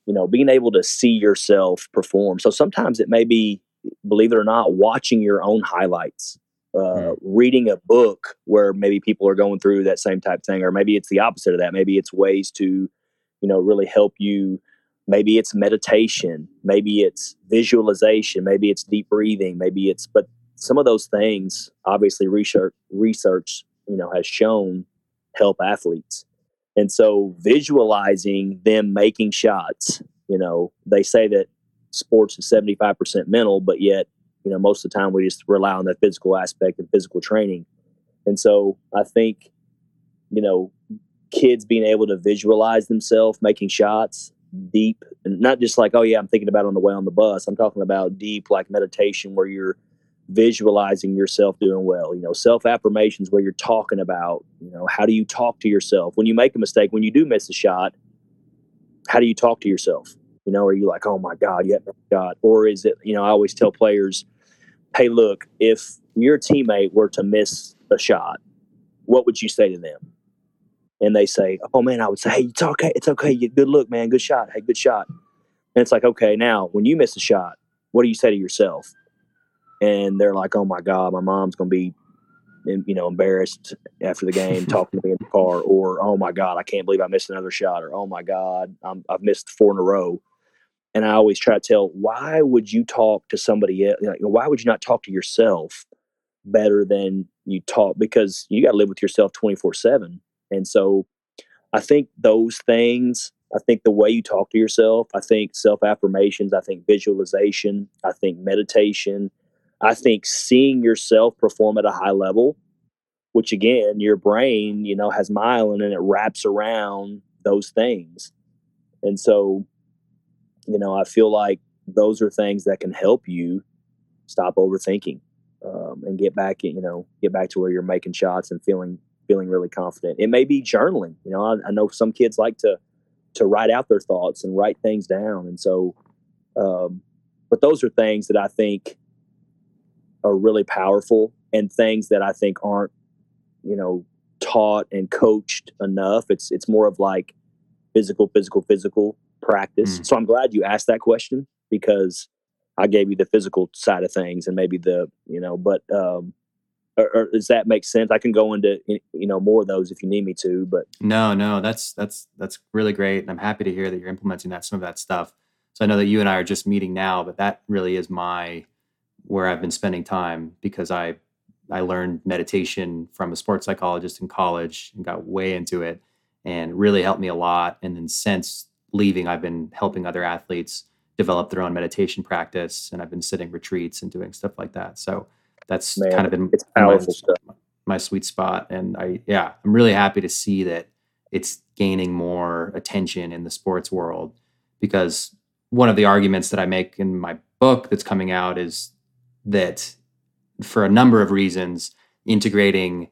you know, being able to see yourself perform. So sometimes it may be, believe it or not, watching your own highlights. Uh, mm. reading a book where maybe people are going through that same type thing, or maybe it's the opposite of that. Maybe it's ways to you know really help you. Maybe it's meditation maybe it's visualization maybe it's deep breathing maybe it's but some of those things obviously research research you know has shown help athletes. And so visualizing them making shots you know they say that sports is 75% mental but yet you know most of the time we just rely on that physical aspect and physical training. And so i think you know kids being able to visualize themselves making shots deep and not just like oh yeah i'm thinking about on the way on the bus. I'm talking about deep like meditation where you're visualizing yourself doing well you know self affirmations where you're talking about you know how do you talk to yourself? When you make a mistake when you do miss a shot how do you talk to yourself? You know are you like oh my god you have shot? Or is it you know i always tell players hey look if your teammate were to miss a shot what would you say to them and they say, "Oh man," I would say, "Hey, it's okay, it's okay. Good look, man. Good shot. Hey, good shot." And it's like, okay, now when you miss a shot, what do you say to yourself? And they're like, "Oh my God, my mom's gonna be, you know, embarrassed after the game, [laughs] talking to me in the car," or "Oh my God, I can't believe I missed another shot," or "Oh my God, i have missed four in a row." And I always try to tell, why would you talk to somebody else? Like, why would you not talk to yourself better than you talk? Because you got to live with yourself twenty four seven and so I think those things, I think the way you talk to yourself, I think self affirmations, I think visualization, I think meditation, I think seeing yourself perform at a high level, which again, your brain, you know, has myelin and it wraps around those things. And so, you know, I feel like those are things that can help you stop overthinking um, and get back, you know, get back to where you're making shots and feeling feeling really confident. It may be journaling. You know, I, I know some kids like to to write out their thoughts and write things down, and so, um, but those are things that I think are really powerful and things that I think aren't, you know, taught and coached enough. It's it's more of like physical, physical, physical practice. Mm. So I'm glad you asked that question because I gave you the physical side of things and maybe the you know, but um, or, or, does that make sense? I can go into you know more of those if you need me to, but no, no, that's that's that's really great, and I'm happy to hear that you're implementing that some of that stuff. So I know that you and I are just meeting now, but that really is my where I've been spending time because I I learned meditation from a sports psychologist in college and got way into it and really helped me a lot. And then since leaving, I've been helping other athletes develop their own meditation practice and I've been sitting retreats and doing stuff like that. So that's Man, kind of been it's powerful my, stuff. my sweet spot. And I yeah, I'm really happy to see that it's gaining more attention in the sports world because one of the arguments that I make in my book that's coming out is that for a number of reasons, integrating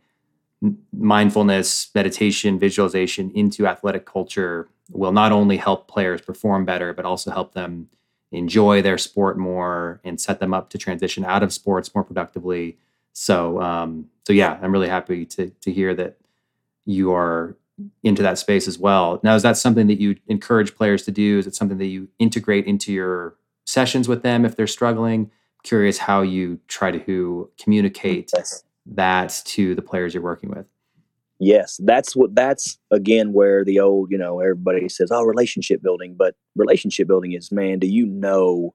mindfulness, meditation, visualization into athletic culture will not only help players perform better, but also help them enjoy their sport more and set them up to transition out of sports more productively. So, um, so yeah, I'm really happy to to hear that you are into that space as well. Now, is that something that you encourage players to do? Is it something that you integrate into your sessions with them if they're struggling? curious how you try to communicate yes. that to the players you're working with. Yes, that's what that's again where the old, you know, everybody says, "Oh, relationship building," but relationship building is, man, do you know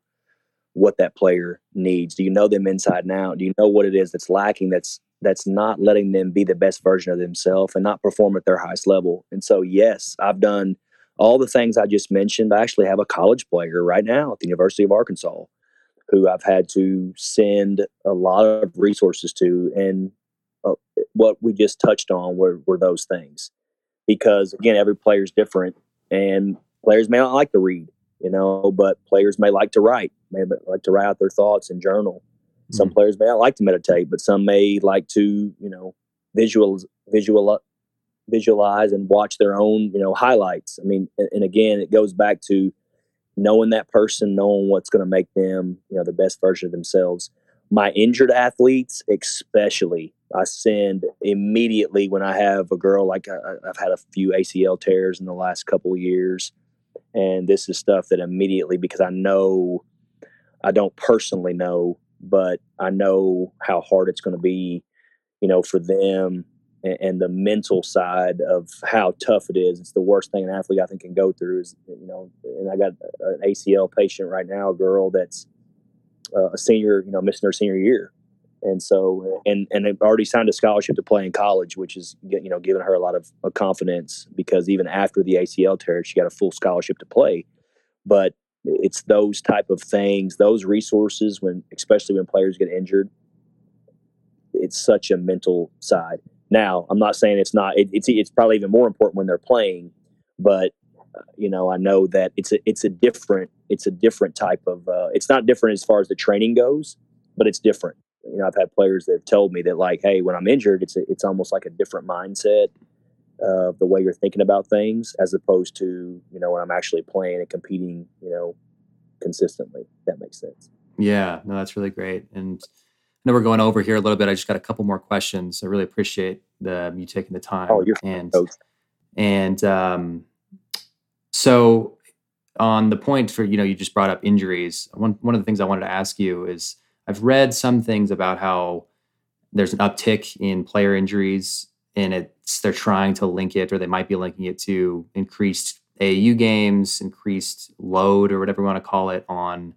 what that player needs? Do you know them inside and out? Do you know what it is that's lacking that's that's not letting them be the best version of themselves and not perform at their highest level? And so, yes, I've done all the things I just mentioned. I actually have a college player right now at the University of Arkansas who I've had to send a lot of resources to. And uh, what we just touched on were, were those things. Because again, every player is different, and players may not like to read, you know, but players may like to write, may like to write out their thoughts and journal. Mm-hmm. Some players may not like to meditate, but some may like to, you know, visual, visual, visualize and watch their own, you know, highlights. I mean, and, and again, it goes back to knowing that person, knowing what's going to make them, you know, the best version of themselves. My injured athletes, especially, I send immediately when I have a girl like I, have had a few ACL tears in the last couple years, and this is stuff that immediately because I know, I don't personally know, but I know how hard it's going to be, you know, for them and, and, the mental side of how tough it is. It's the worst thing an athlete I think can go through is you know. And I got an ACL patient right now, a girl that's uh, a senior, you know, missing her senior year, and so and and they've already signed a scholarship to play in college, which is you know giving her a lot of uh, confidence because even after the ACL tear, she got a full scholarship to play. But it's those type of things, those resources when especially when players get injured, it's such a mental side. Now, I'm not saying it's not. It, it's it's probably even more important when they're playing, but uh, you know, I know that it's a it's a different it's a different type of. Uh, it's not different as far as the training goes, but it's different. You know, I've had players that have told me that like, hey, when I'm injured, it's a, it's almost like a different mindset of the way you're thinking about things as opposed to you know when I'm actually playing and competing. You know, consistently. That makes sense. Yeah, no, that's really great and I know we're going over here a little bit. I just got a couple more questions. I really appreciate the you taking the time. Oh, you're and and um, so on the point for you know you just brought up injuries. One one of the things I wanted to ask you is I've read some things about how there's an uptick in player injuries and it's they're trying to link it or they might be linking it to increased AAU games, increased load or whatever you want to call it on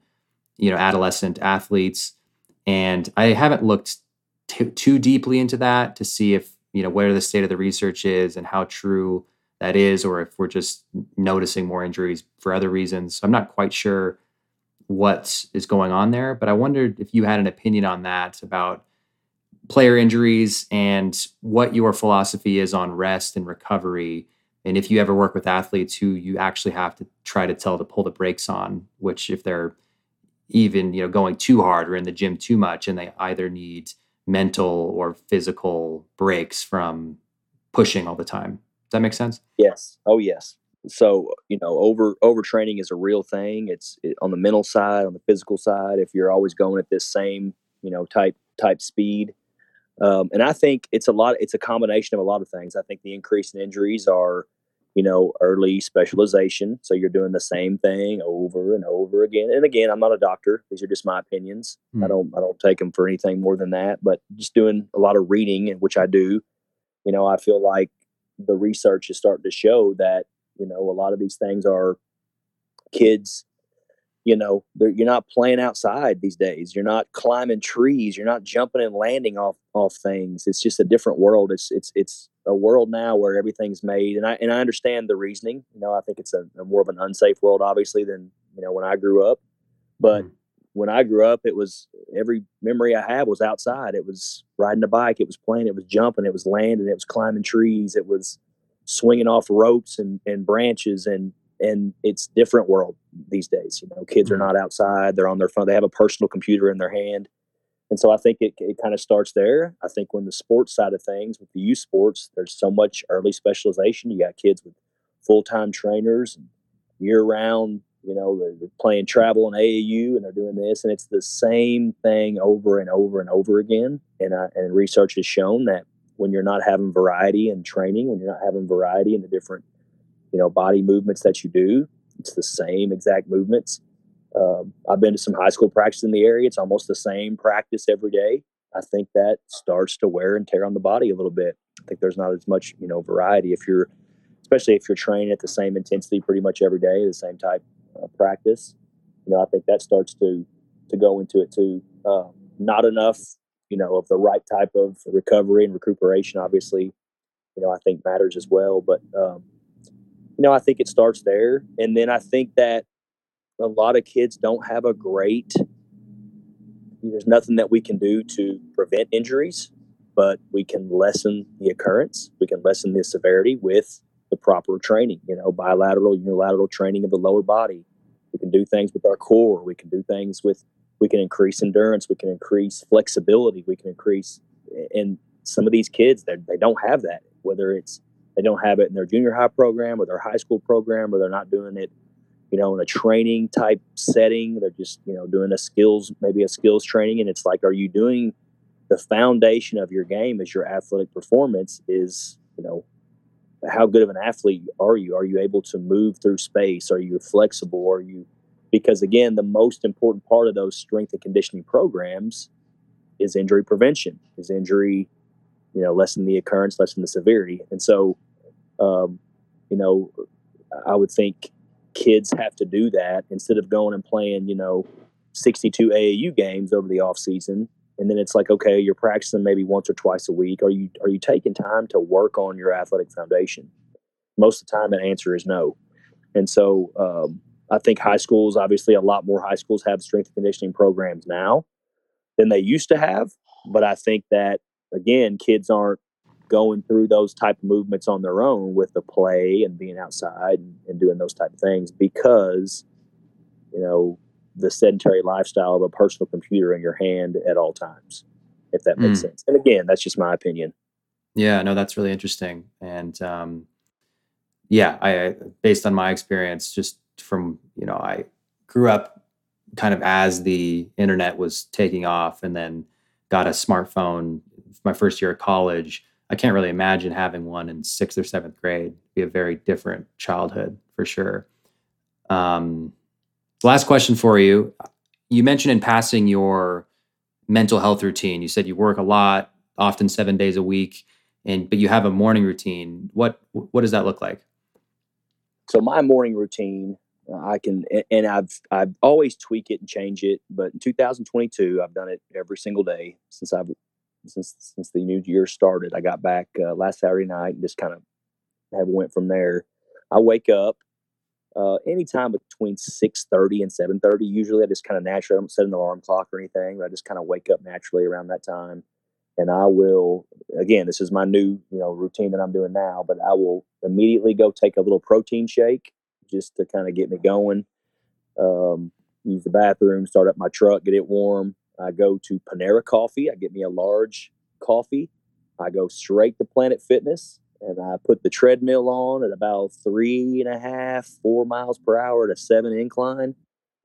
you know adolescent athletes and I haven't looked too, too deeply into that to see if, you know, where the state of the research is and how true that is, or if we're just noticing more injuries for other reasons. I'm not quite sure what is going on there, but I wondered if you had an opinion on that about player injuries and what your philosophy is on rest and recovery. And if you ever work with athletes who you actually have to try to tell to pull the brakes on, which if they're even you know going too hard or in the gym too much and they either need mental or physical breaks from pushing all the time. Does that make sense? Yes. Oh, yes. So you know, over overtraining is a real thing. It's it, on the mental side, on the physical side. If you're always going at this same you know type type speed, um, and I think it's a lot. It's a combination of a lot of things. I think the increase in injuries are you know, early specialization. So you're doing the same thing over and over again. And again, I'm not a doctor. These are just my opinions. Mm. I don't I don't take them for anything more than that. But just doing a lot of reading, which I do, you know, I feel like the research is starting to show that you know a lot of these things are kids you know you're not playing outside these days. You're not climbing trees. You're not jumping and landing off off things. It's just a different world. It's it's it's a world now where everything's made and i and i understand the reasoning. You know i think it's a, a more of an unsafe world obviously than you know when i grew up. But mm. when i grew up it was every memory i have was outside. It was riding a bike. It was playing. It was jumping. It was landing. It was climbing trees. It was swinging off ropes and, and branches and and it's different world these days. You know, kids are mm-hmm. not outside; they're on their phone. They have a personal computer in their hand, and so I think it it kind of starts there. I think when the sports side of things, with the youth sports, there's so much early specialization. You got kids with full time trainers, and year round. You know, they're, they're playing travel and AAU, and they're doing this, and it's the same thing over and over and over again. And I, and research has shown that when you're not having variety in training, when you're not having variety in the different you know body movements that you do. It's the same exact movements. Um, I've been to some high school practice in the area. It's almost the same practice every day. I think that starts to wear and tear on the body a little bit. I think there's not as much you know variety if you're, especially if you're training at the same intensity pretty much every day, the same type of practice. You know, I think that starts to to go into it too. Uh, not enough, you know, of the right type of recovery and recuperation. Obviously, you know, I think matters as well. But um, you know, I think it starts there. And then I think that a lot of kids don't have a great, there's nothing that we can do to prevent injuries, but we can lessen the occurrence. We can lessen the severity with the proper training, you know, bilateral, unilateral training of the lower body. We can do things with our core. We can do things with, we can increase endurance. We can increase flexibility. We can increase, and some of these kids, they don't have that, whether it's they don't have it in their junior high program or their high school program, or they're not doing it, you know, in a training type setting. They're just, you know, doing a skills, maybe a skills training. And it's like, are you doing the foundation of your game is your athletic performance is, you know, how good of an athlete are you? Are you able to move through space? Are you flexible? Are you, because again, the most important part of those strength and conditioning programs is injury prevention, is injury, you know, lessen the occurrence, lessen the severity. And so, um, you know, I would think kids have to do that instead of going and playing, you know, 62 AAU games over the off season. And then it's like, okay, you're practicing maybe once or twice a week. Are you are you taking time to work on your athletic foundation? Most of the time, the answer is no. And so, um, I think high schools, obviously, a lot more high schools have strength and conditioning programs now than they used to have. But I think that again, kids aren't going through those type of movements on their own with the play and being outside and, and doing those type of things because you know the sedentary lifestyle of a personal computer in your hand at all times if that makes mm. sense and again that's just my opinion yeah no that's really interesting and um, yeah i based on my experience just from you know i grew up kind of as the internet was taking off and then got a smartphone my first year of college I can't really imagine having one in sixth or seventh grade. It'd be a very different childhood for sure. Um, last question for you. You mentioned in passing your mental health routine. You said you work a lot, often seven days a week, and but you have a morning routine. What what does that look like? So my morning routine, I can, and I've I've always tweak it and change it. But in 2022, I've done it every single day since I've since since the new year started. I got back uh, last Saturday night and just kind of have went from there. I wake up uh, anytime between six thirty and seven thirty. Usually, I just kind of naturally I don't set an alarm clock or anything. I just kind of wake up naturally around that time, and I will. Again, this is my new you know routine that I'm doing now, but I will immediately go take a little protein shake just to kind of get me going. Um, use the bathroom, start up my truck, get it warm. I go to Panera Coffee. I get me a large coffee. I go straight to Planet Fitness and I put the treadmill on at about three and a half, four miles per hour at a seven incline.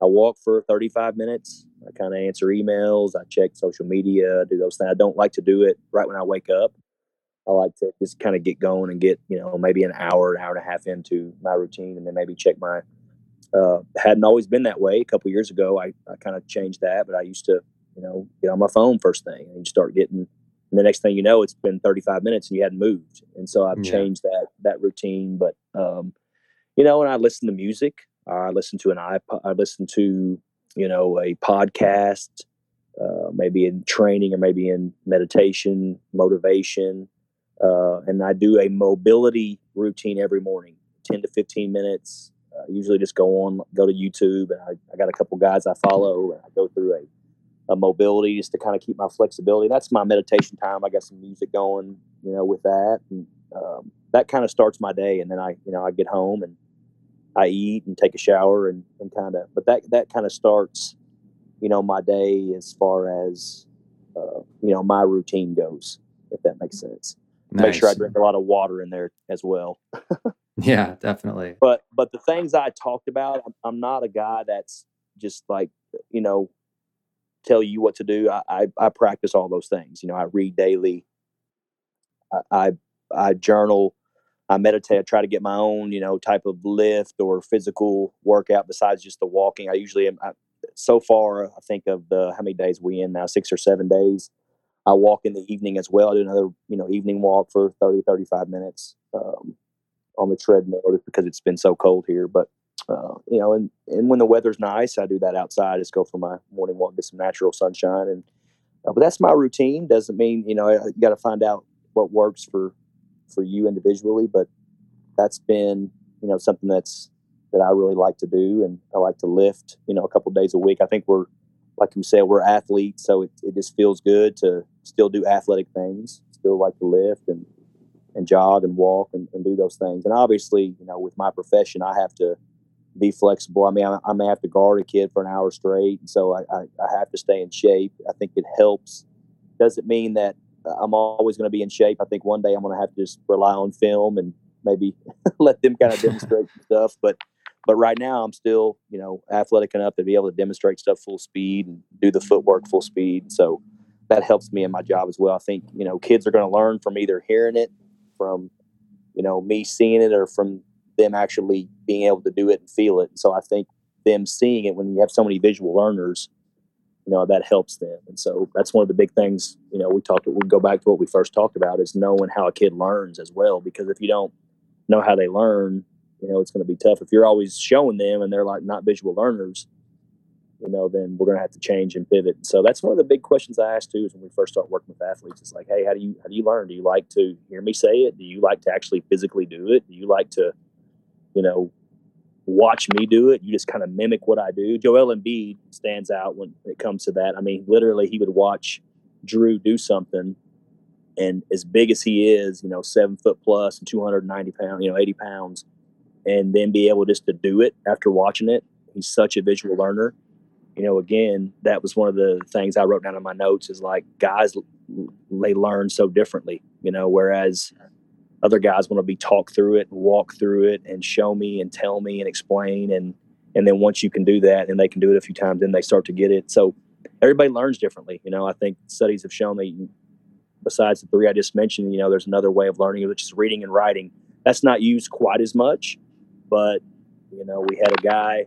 I walk for 35 minutes. I kind of answer emails. I check social media, do those things. I don't like to do it right when I wake up. I like to just kind of get going and get, you know, maybe an hour, an hour and a half into my routine and then maybe check my, uh, hadn't always been that way. A couple years ago, I, I kind of changed that, but I used to, you know, get on my phone first thing and you start getting and the next thing you know, it's been 35 minutes and you hadn't moved. And so I've yeah. changed that that routine. But um, you know, and I listen to music. I listen to an iPod. I listen to you know a podcast, uh, maybe in training or maybe in meditation, motivation, uh, and I do a mobility routine every morning, 10 to 15 minutes. Uh, usually just go on, go to YouTube, and I, I got a couple guys I follow, and I go through a a mobility just to kind of keep my flexibility. That's my meditation time. I got some music going, you know, with that, and um, that kind of starts my day. And then I, you know, I get home and I eat and take a shower and, and kind of, but that that kind of starts, you know, my day as far as uh, you know my routine goes, if that makes sense. Nice. Make sure I drink a lot of water in there as well. [laughs] yeah, definitely. But but the things I talked about, I'm, I'm not a guy that's just like you know tell you what to do. I, I, I practice all those things. You know, I read daily. I, I, I journal. I meditate. I try to get my own, you know, type of lift or physical workout besides just the walking. I usually am. I, so far, I think of the how many days we in now, six or seven days. I walk in the evening as well. I do another, you know, evening walk for 30, 35 minutes um, on the treadmill because it's been so cold here. But uh, you know, and, and when the weather's nice, I do that outside. Just go for my morning walk, get some natural sunshine, and uh, but that's my routine. Doesn't mean you know you got to find out what works for for you individually, but that's been you know something that's that I really like to do, and I like to lift. You know, a couple days a week. I think we're like you said, we're athletes, so it, it just feels good to still do athletic things. Still like to lift and and jog and walk and, and do those things. And obviously, you know, with my profession, I have to be flexible. I mean, I, I, may have to guard a kid for an hour straight, and so I, I, I have to stay in shape. I think it helps. Doesn't mean that I'm always going to be in shape. I think one day I'm going to have to just rely on film and maybe [laughs] let them kind of [laughs] demonstrate stuff. But but right now I'm still you know athletic enough to be able to demonstrate stuff full speed and do the footwork full speed. So that helps me in my job as well. I think you know kids are going to learn from either hearing it from you know me seeing it or from them actually being able to do it and feel it. And so I think them seeing it when you have so many visual learners, you know, that helps them. And so that's one of the big things, you know, we talked, we go back to what we first talked about is knowing how a kid learns as well. Because if you don't know how they learn, you know, it's going to be tough. If you're always showing them and they're like not visual learners, you know, then we're going to have to change and pivot. And so that's one of the big questions I ask too is when we first start working with athletes. It's like, hey, how do you how do you learn? Do you like to hear me say it? Do you like to actually physically do it? Do you like to you know, watch me do it. You just kind of mimic what I do. Joel Embiid stands out when it comes to that. I mean, literally, he would watch Drew do something, and as big as he is, you know, seven foot plus and 290 pounds, you know, 80 pounds, and then be able just to do it after watching it. He's such a visual learner. You know, again, that was one of the things I wrote down in my notes is like guys, they learn so differently, you know, whereas other guys want to be talked through it and walk through it and show me and tell me and explain and and then once you can do that and they can do it a few times then they start to get it. So everybody learns differently you know i think studies have shown me besides the three i just mentioned you know there's another way of learning which is reading and writing. That's not used quite as much but you know we had a guy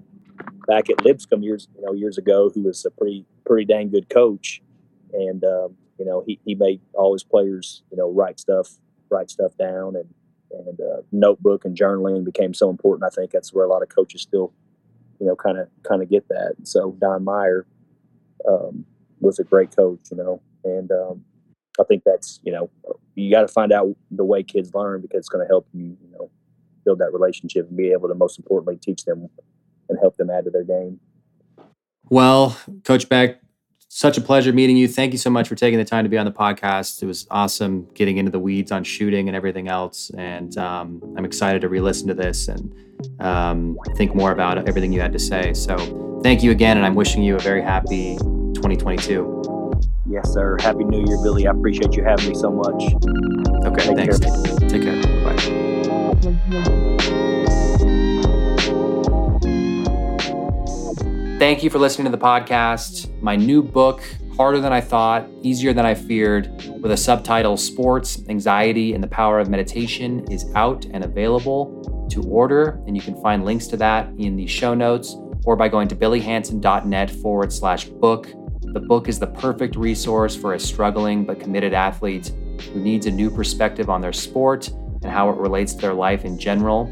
back at lipscomb years you know years ago who was a pretty pretty dang good coach and um, you know he, he made all his players you know write stuff write stuff down and and uh, notebook and journaling became so important. I think that's where a lot of coaches still, you know, kind of kind of get that. So Don Meyer um, was a great coach, you know, and um, I think that's you know you got to find out the way kids learn because it's going to help you you know build that relationship and be able to most importantly teach them and help them add to their game. Well, Coach Beck, such a pleasure meeting you. Thank you so much for taking the time to be on the podcast. It was awesome getting into the weeds on shooting and everything else. And um, I'm excited to re listen to this and um, think more about everything you had to say. So thank you again. And I'm wishing you a very happy 2022. Yes, sir. Happy New Year, Billy. I appreciate you having me so much. Okay, Take thanks. Care. Take care. Bye. Thank you for listening to the podcast. My new book, Harder Than I Thought, Easier Than I Feared, with a subtitle Sports, Anxiety, and the Power of Meditation, is out and available to order. And you can find links to that in the show notes or by going to billyhanson.net forward slash book. The book is the perfect resource for a struggling but committed athlete who needs a new perspective on their sport and how it relates to their life in general.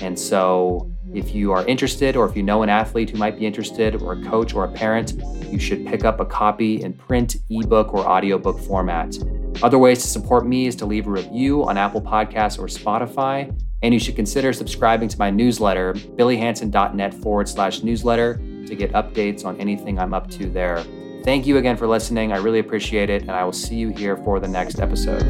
And so if you are interested, or if you know an athlete who might be interested, or a coach or a parent, you should pick up a copy in print, ebook, or audiobook format. Other ways to support me is to leave a review on Apple Podcasts or Spotify. And you should consider subscribing to my newsletter, billyhanson.net forward slash newsletter, to get updates on anything I'm up to there. Thank you again for listening. I really appreciate it. And I will see you here for the next episode.